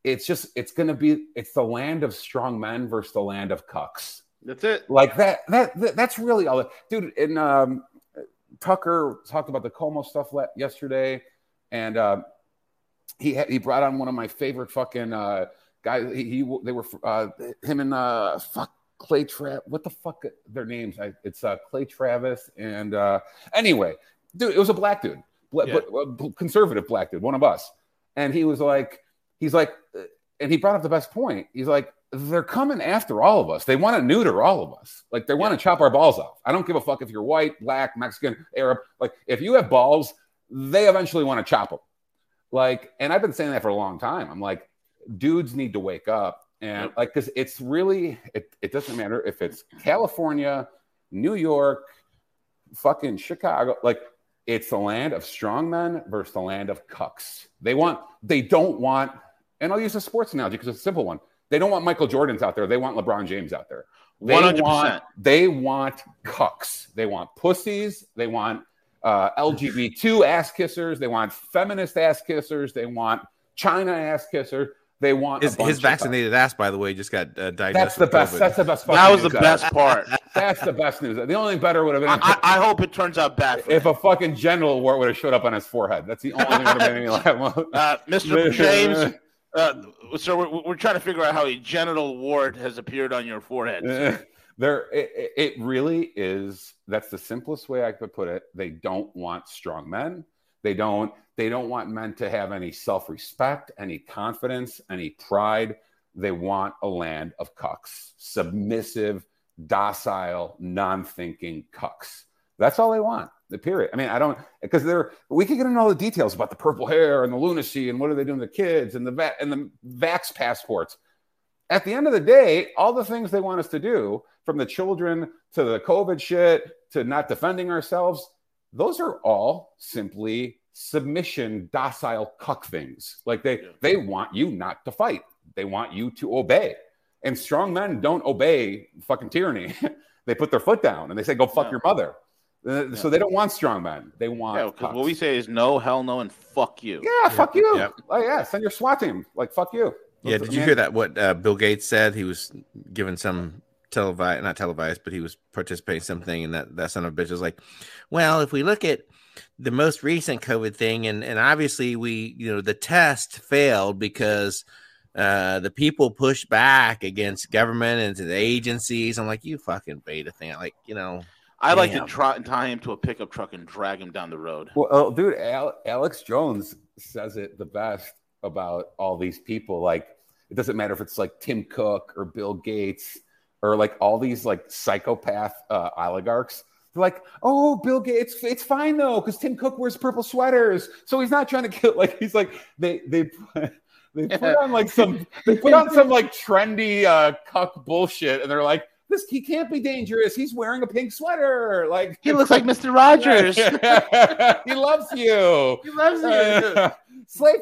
it's just it's going to be it's the land of strong men versus the land of cucks. That's it. Like that. That, that that's really all. Dude, in um, Tucker talked about the Cuomo stuff yesterday, and uh, he had, he brought on one of my favorite fucking uh, guys. He, he they were uh, him and uh, fuck Clay Travis. What the fuck? Their names? I, it's uh, Clay Travis and uh, anyway, dude, it was a black dude, bla- yeah. bla- conservative black dude, one of us, and he was like, he's like, uh, and he brought up the best point. He's like, they're coming after all of us. They want to neuter all of us. Like they want yeah. to chop our balls off. I don't give a fuck if you're white, black, Mexican, Arab. Like if you have balls, they eventually want to chop them. Like, and I've been saying that for a long time. I'm like, dudes need to wake up. And like because it's really it, it doesn't matter if it's california new york fucking chicago like it's the land of strong men versus the land of cucks. They want they don't want and i'll use a sports analogy because it's a simple one. They don't want michael jordans out there. They want lebron james out there. They 100%. want they want cucks. They want pussies. They want uh, lgbt ass kissers. They want feminist ass kissers. They want china ass kissers they want his, his vaccinated ass, by the way, just got uh, diagnosed. That's the best. COVID. That's the best. That was the best part. [laughs] That's the best news. The only thing better would have been. I, I, hope it turns out bad. if him. a fucking genital wart would have showed up on his forehead. That's the only thing would have been any uh, Mr. [laughs] James. Uh, so we're, we're trying to figure out how a genital wart has appeared on your forehead. So. [laughs] there, it, it really is. That's the simplest way I could put it. They don't want strong men. They don't they don't want men to have any self-respect, any confidence, any pride. They want a land of cucks, submissive, docile, non-thinking cucks. That's all they want. The period. I mean, I don't because they're we can get into all the details about the purple hair and the lunacy and what are they doing to the kids and the va- and the vax passports. At the end of the day, all the things they want us to do, from the children to the COVID shit to not defending ourselves, those are all simply submission docile cuck things. Like they yeah. they want you not to fight. They want you to obey. And strong men don't obey fucking tyranny. [laughs] They put their foot down and they say go fuck yeah. your mother. Uh, yeah. so they don't want strong men. They want yeah, what we say is no hell no and fuck you. Yeah, fuck you. Yep. oh yeah send your swat team. Like fuck you. Yeah did you hear that what uh, bill gates said? He was given some televised, not televised, but he was participating in something, and that that son of a bitch was like, "Well, if we look at the most recent COVID thing, and and obviously we, you know, the test failed because." Uh, the people pushed back against government and the agencies. I'm like, you fucking beta thing. Like, you know, I like to try and tie him to a pickup truck and drag him down the road. Well, oh, dude, Al- Alex Jones says it the best about all these people. Like, it doesn't matter if it's like Tim Cook or Bill Gates or like all these like psychopath uh, oligarchs. They're like, oh, Bill Gates, it's, it's fine though, because Tim Cook wears purple sweaters, so he's not trying to kill. [laughs] Like he's like they they they put on like some they put on some like trendy uh, cuck bullshit, and they're like, this he can't be dangerous. He's wearing a pink sweater. Like he looks like Mr. Rogers. [laughs] he loves you. He loves you. Uh, [laughs] slave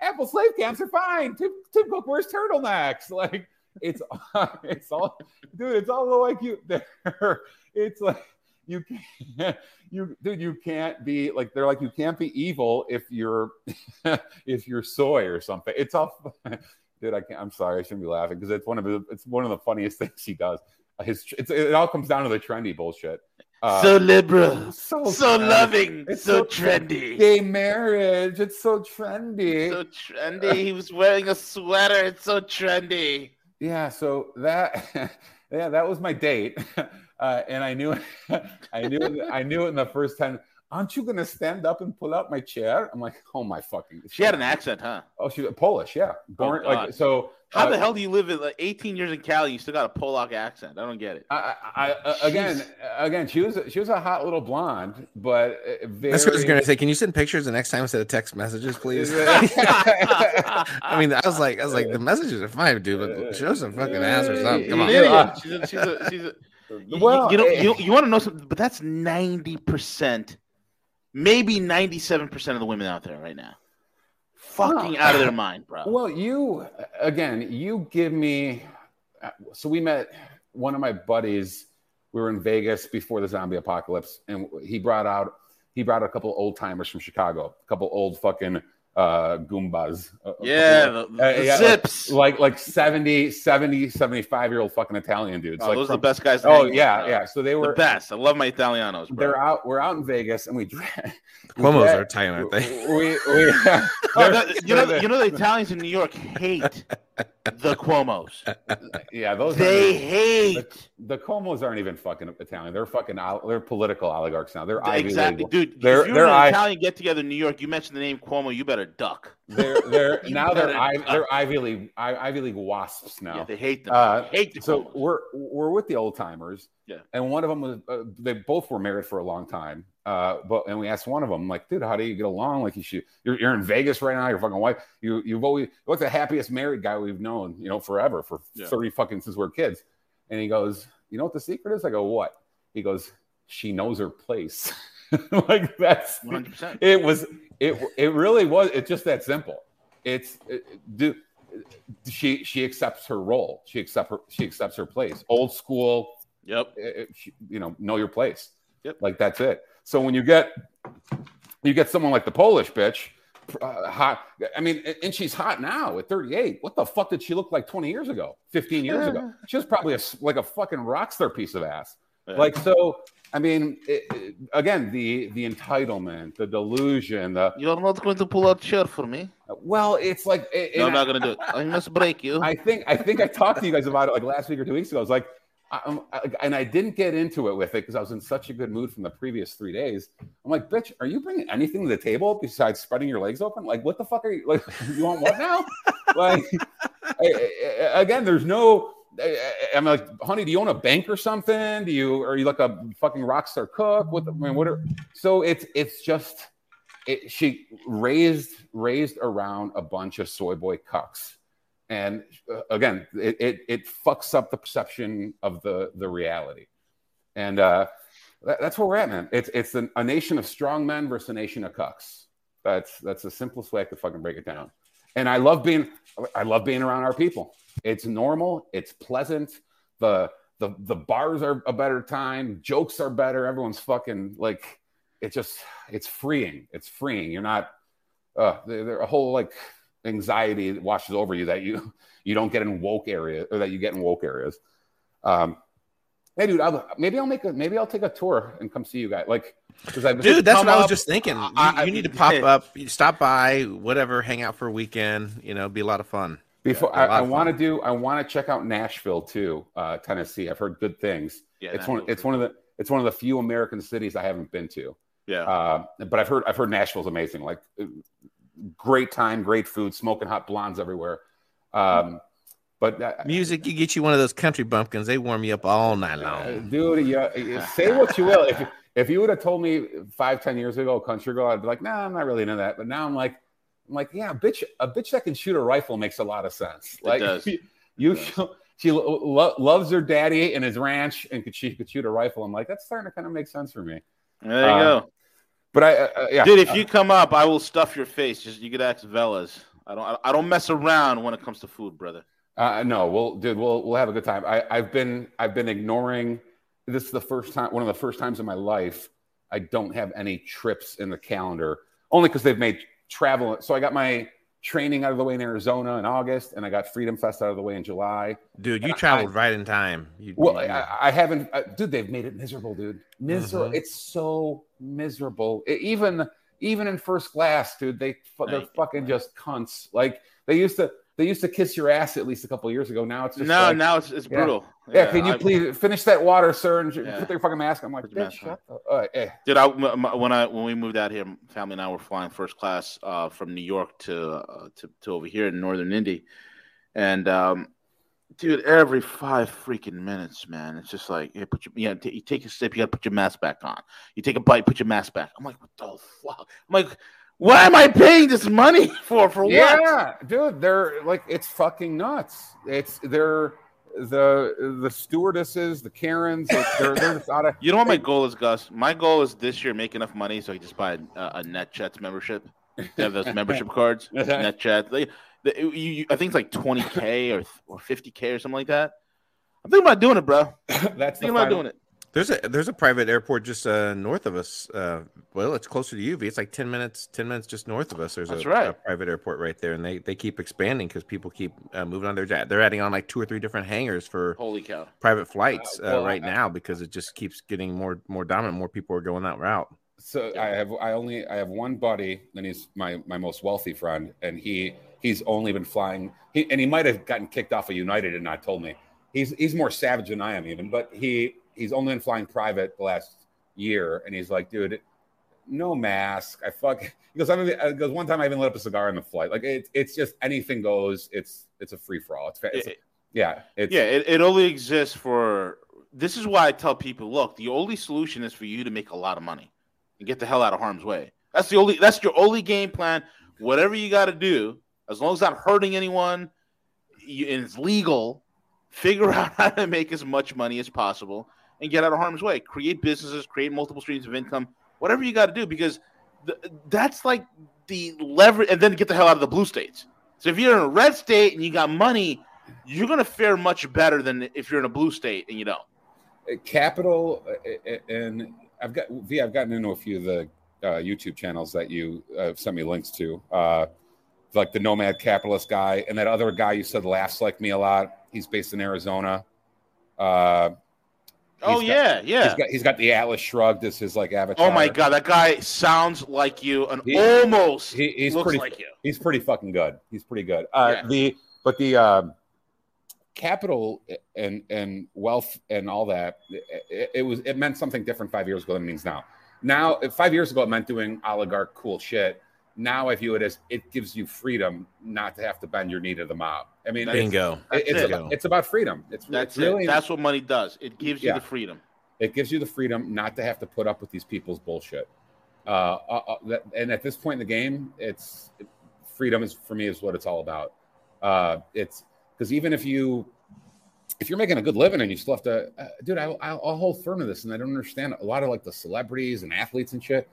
Apple slave camps are fine. Tim, Tim Cook wears turtlenecks. Like it's it's all dude it's all like you it's like you can't [laughs] you dude you can't be like they're like you can't be evil if you're [laughs] if you're soy or something it's all [laughs] dude i can't i'm sorry i shouldn't be laughing because it's one of the it's one of the funniest things he does his it all comes down to the trendy bullshit uh, so liberal, so, so loving, it's so, so trendy. Gay marriage, it's so trendy. So trendy. he was wearing a sweater. It's so trendy. Yeah, so that yeah, that was my date, uh, and I knew [laughs] I knew I knew it in the first ten. aren't you gonna stand up and pull out my chair? I'm like, oh my fucking. She had an accent, huh? Oh, she's Polish, yeah. Born like so. How uh, the hell do you live in like 18 years in Cali? You still got a Polak accent. I don't get it. I, I, I, again, again, she was she was a hot little blonde, but uh, very. That's what I was gonna say. Can you send pictures the next time instead of text messages, please? [laughs] [laughs] I mean, I was like, I was like, the messages are fine, dude, but show some fucking ass or something. Come on. An idiot. She's a, she's a, she's a, Well, you know, eh, you, you want to know something, but that's 90%, maybe 97% of the women out there right now. Fucking out of their [laughs] mind, bro. Well, you again, you give me. So we met one of my buddies. We were in Vegas before the zombie apocalypse, and he brought out he brought a couple old timers from Chicago, a couple old fucking uh goombas. A- a yeah, couple- the, the uh, yeah, zips. like like 70 70 75 year old fucking italian dudes Oh, like those are the best guys. oh yeah bro. yeah so they were The best. I love my Italianos, bro. they're out we're out in vegas and we dra- [laughs] Cuomo's are Italian, aren't they? we, we, [laughs] Oh, the- you know, they're- you know, the [laughs] Italians in New York hate the Cuomo's. yeah those They aren't- hate the Cuomo's aren't even fucking Italian. They're fucking they're political oligarchs now. They're Ivy exactly, League. dude. They're- if you're they're an I- Italian get together in New York, you mention the name Cuomo, you better duck. They're they're [laughs] now they're I, they're Ivy League I, Ivy League wasps now. Yeah, they hate them. Uh, They hate the so Cuomos. we're we're with the old timers. Yeah. And one of them was uh, they both were married for a long time. Uh, but and we asked one of them like, dude, how do you get along? Like you should you're, you're in Vegas right now. Your fucking wife. You you've always what's the happiest married guy we've known? You know, forever for Yeah. thirty fucking since we're kids. And he goes, you know what the secret is? I go, what? He goes, she knows her place. [laughs] like that's 100%. it was it it really was it's just that simple it's it, do she she accepts her role she accepts her she accepts her place old school Yep. it- it- she- you know know your place Yep. like that's it so when you get you get someone like the polish bitch uh, hot i mean and- and she's hot now at 38 what the fuck did she look like 20 years ago 15 years ago she was probably a s like a fucking rock star piece of ass Yeah. like so i mean it, it- again the the entitlement the delusion the You're not going to pull out chair for me. well it's like it, No, I'm not going to do it. I must break you. I think I think I talked to you guys about it like last week or two weeks ago. I was like, I, I'm, I, and I didn't get into it with it because I was in such a good mood from the previous three days. I'm like, bitch, are you bringing anything to the table besides spreading your legs open? Like, what the fuck are you like? [laughs] You want what now? [laughs] like, I- again, there's no. I'm like, honey, do you own a bank or something? Do you are you like a fucking rock star cook? What the, I mean, what are, so it's it's just it, she raised raised around a bunch of soy boy cucks and uh, again it, it it fucks up the perception of the the reality. And uh that, that's where we're at man. It's it's an, a nation of strong men versus a nation of cucks. That's that's the simplest way i could fucking break it down. And i love being i love being around our people. It's normal. It's pleasant. The the the bars are a better time. Jokes are better. Everyone's fucking like it just it's freeing. It's freeing. You're not uh a whole like anxiety that washes over you that you [laughs] you don't get in woke area or that you get in woke areas um hey dude I'll, maybe i'll make a maybe i'll take a tour and come see you guys like i Dude, that's come what I was just thinking. You, I- you need to I- [laughs] pop up, stop by, whatever, hang out for a weekend. You know, be a lot of fun. before Yeah, i, I want to do i want to check out nashville too uh tennessee i've heard good things Yeah, it's one Nashville's it's one of the it's one of the few american cities i haven't been to Yeah. Uh, but I've heard I've heard Nashville's amazing. Like great time, great food, smoking hot blondes everywhere. Um, but uh, Music, you get you one of those country bumpkins. They warm you up all night uh, long. dude, yeah, say what you will. If you, if you would have told me five ten years ago, country girl, I'd be like, nah, I'm not really into that. But now I'm like, I'm like, yeah, a bitch, a bitch that can shoot a rifle makes a lot of sense. It Like does. you, you [laughs] she lo- lo- loves her daddy and his ranch, and could she could shoot a rifle. I'm like, that's starting to kind of make sense for me. there you uh, go. But I, uh, yeah, Dude, if you come up, I will stuff your face. Just you could ask Velas. I don't. I don't mess around when it comes to food, brother. Uh, no, we'll, dude, we'll we'll have a good time. I, I've been I've been ignoring. This is the first time, one of the first times in my life, I don't have any trips in the calendar, only because they've made travel. So I got my training out of the way in Arizona in August, and I got Freedom Fest out of the way in July. Dude, you and I- traveled right in time. You, Well, you- I, I haven't, uh, dude. They've made it miserable, dude. Miserable. Mhm. It's so miserable. E- even even in first class, dude. They they're Right. fucking just cunts. Like they used to. They used to kiss your ass at least a couple years ago. Now it's just no, like, now it's, it's Yeah. brutal. yeah, can you I- please finish that water, sir, and Yeah. put your fucking mask? I'm like, bitch, shut. Uh, eh. Dude, I, when I when we moved out here, family and I were flying first class uh, from New York to, uh, to to over here in northern Indy, and um, dude, every five freaking minutes, man, it's just like, yeah, put your yeah, t- you take a sip, you gotta put your mask back on. You take a bite, put your mask back. I'm like, what the fuck? I'm like, why am I paying this money [laughs] for? For what? Yeah, dude, they're like it's fucking nuts. It's they're the the stewardesses, the Karens, like, they're they're just out of. [laughs] You know what my goal is, Gus? My goal is this year make enough money so I just buy a, a NetJets membership. They have those membership [laughs] cards, NetJets. They, they, you, you, I think it's like 20k or or 50k or something like that. I'm thinking about doing it, bro. That's the Thinking about final- doing it. There's a there's a private airport just uh, north of us. Uh, well, it's closer to UV. It's like ten minutes ten minutes just north of us. There's a, right. a private airport right there, and they, they keep expanding because people keep uh, moving on their jet. They're adding on like two or three different hangars for Holy cow! private flights uh, well, right I- now because it just keeps getting more more dominant. More people are going that route. So I have I only I have one buddy, and he's my my most wealthy friend, and he he's only been flying. He and he might have gotten kicked off of United and not told me. He's he's more savage than I am even, but he he's only been flying private the last year, and he's like, dude, no mask. I fuck. [laughs] He goes, I mean, uh, he goes one time I even lit up a cigar in the flight. Like it's it's just anything goes. It's it's a free for all. It's, it's It- yeah. It's yeah, it, it only exists for. This is why I tell people: look, the only solution is for you to make a lot of money and get the hell out of harm's way. That's the only. That's your only game plan. Whatever you got to do, as long as not hurting anyone, you, and it's legal. Figure [laughs] out how to make as much money as possible and get out of harm's way. Create businesses, create multiple streams of income, whatever you got to do, because th- that's like the leverage. and then get the hell out of the blue states. So if you're in a red state and you got money, you're gonna fare much better than if you're in a blue state and you don't. capital uh, and i've got v i've gotten into a few of the uh, youtube channels that you uh, sent me links to uh, like the nomad capitalist guy and that other guy you said laughs like me a lot he's based in arizona uh, Oh got- yeah, yeah. he's got he's got the atlas shrugged as his like avatar oh my god, that guy sounds like you and He- almost he, he's looks pretty like you. he's pretty fucking good he's pretty good uh, Yeah. the but the um capital and and wealth and all that it, it was it meant something different five years ago than it means now now five years ago it meant doing oligarch cool shit now i view it as it gives you freedom not to have to bend your knee to the mob i mean it's, Bingo. it- it's, it. about, it's about freedom it's, That's it's really it. That's what money does. It gives you Yeah. the freedom. it gives you the freedom not to have to put up with these people's bullshit. Uh, uh, uh, that, and at this point in the game, it's freedom is for me is what it's all about. Uh, it's because even if you if you're making a good living and you still have to, uh, dude, I, I'll, I'll hold firm to this, and I don't understand a lot of like the celebrities and athletes and shit.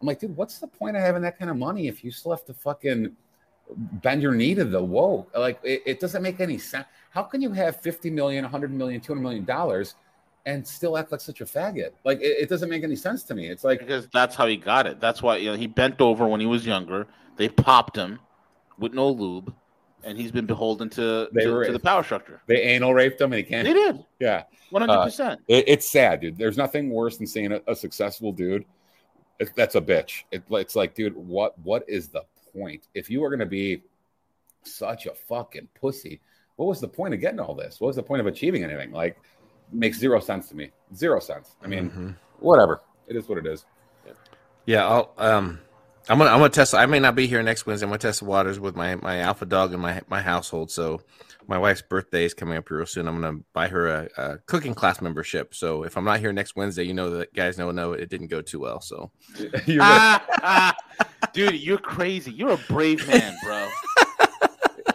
I'm like, dude, what's the point of having that kind of money if you still have to fucking bend your knee to the woke? Like, it, it doesn't make any sense. How can you have 50 million, 100 million, 200 million dollars? and still act like such a faggot. Like it, it doesn't make any sense to me. It's like Because that's how he got it. That's why you know he bent over when he was younger. They popped him with no lube, and he's been beholden to, to, to the power structure. they anal raped him and he can't. They did Yeah, one hundred percent. Uh, it's sad, dude. There's nothing worse than seeing a, a successful dude. It, that's a bitch. It, it's like, dude, what what is the point? If you were gonna be such a fucking pussy, what was the point of getting all this? What was the point of achieving anything? Like, makes zero sense to me. Zero sense. I mean, Mhm. whatever. It is what it is. Yeah, I'll um I'm gonna I'm gonna test I may not be here next Wednesday. I'm gonna test the waters with my my alpha dog and my my household. So my wife's birthday is coming up real soon. I'm gonna buy her a, a cooking class membership. So if I'm not here next Wednesday, you know that guys know no it didn't go too well. So [laughs] [laughs] Ah, ah. [laughs] dude, you're crazy. You're a brave man, bro.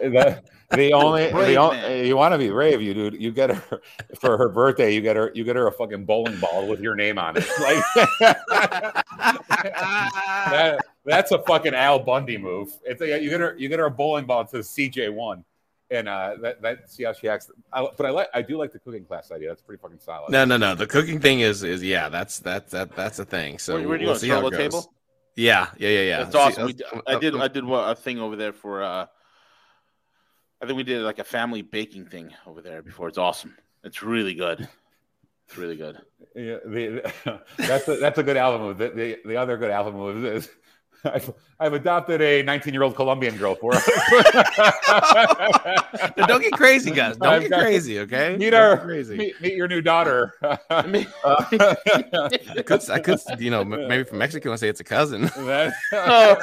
[laughs] the, the only, the only you want to be brave, you dude. You get her for her birthday. You get her, you get her a fucking bowling ball with your name on it. Like [laughs] that, that's a fucking Al Bundy move. It's a, you get her, you get her a bowling ball. to says CJ one, and uh, that that see how she acts. I, but I like, I do like the cooking class idea. That's pretty fucking solid. no no no the cooking thing is is yeah that's that's that that's a thing. So Where, where do you we'll go? see how it goes. table. Yeah yeah yeah yeah. That's See, awesome. We, uh, I did. I did what, a thing over there for. uh I think we did like a family baking thing over there before. It's awesome. It's really good. It's really good. Yeah, the, [laughs] that's a, that's a good Al Bundy. The, the, the other good Al Bundy move is I've, I've adopted a 19 year old Colombian girl for us. [laughs] No, don't get crazy, guys. Don't I've get got- crazy, okay? meet Don't our crazy. meet, meet your new daughter. mean- [laughs] Uh, [laughs] I could, I could, you know, m- maybe from Mexico and say it's a cousin. that- oh,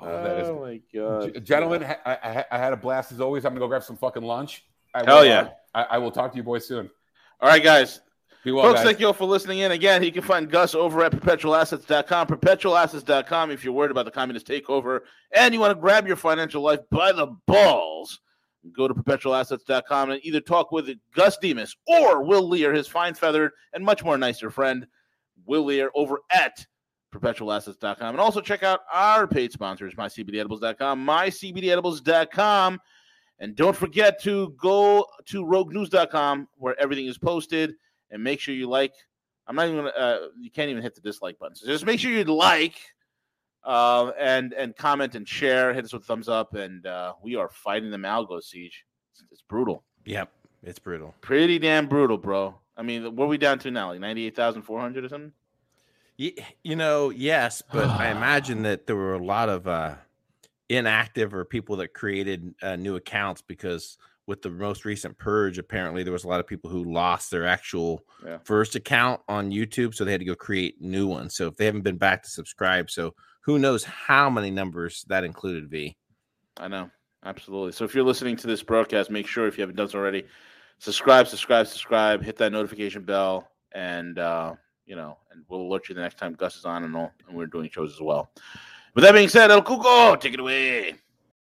oh, that is my god, G- Gentlemen, ha- I, I, I had a blast as always. I'm gonna go grab some fucking lunch. I Hell will, yeah. uh, I, I will talk to you boys soon. All right, guys. Folks, thank you all for listening in. Again, you can find Gus over at perpetualassets.com, perpetualassets.com if you're worried about the communist takeover and you want to grab your financial life by the balls. Go to perpetualassets.com and either talk with Gus Demas or Will Lear, his fine feathered and much more nicer friend, Will Lear, over at perpetualassets.com. And also check out our paid sponsors, mycbdedibles.com, mycbdedibles.com. And don't forget to go to roguenews.com where everything is posted and make sure you like. I'm not even gonna. Uh, you can't even hit the dislike button. So just make sure you like, uh, and and comment and share. Hit us with thumbs up, and uh, we are fighting the Malgo siege. It's, it's brutal, Yep, it's brutal. pretty damn brutal, bro. I mean, what are we down to now? Like ninety eight thousand four hundred or something? You, you know, yes, but I imagine that there were a lot of uh, inactive or people that created uh, new accounts because with the most recent purge, apparently there was a lot of people who lost their actual Yeah. first account on YouTube, so they had to go create new ones. So if they haven't been back to subscribe, so who knows how many numbers that included? V. I know, absolutely. So if you're listening to this broadcast, make sure if you haven't done so already, subscribe, subscribe, subscribe, hit that notification bell, and uh, you know, and we'll alert you the next time Gus is on and all, and we're doing shows as well. With that being said, El Cuco, take it away.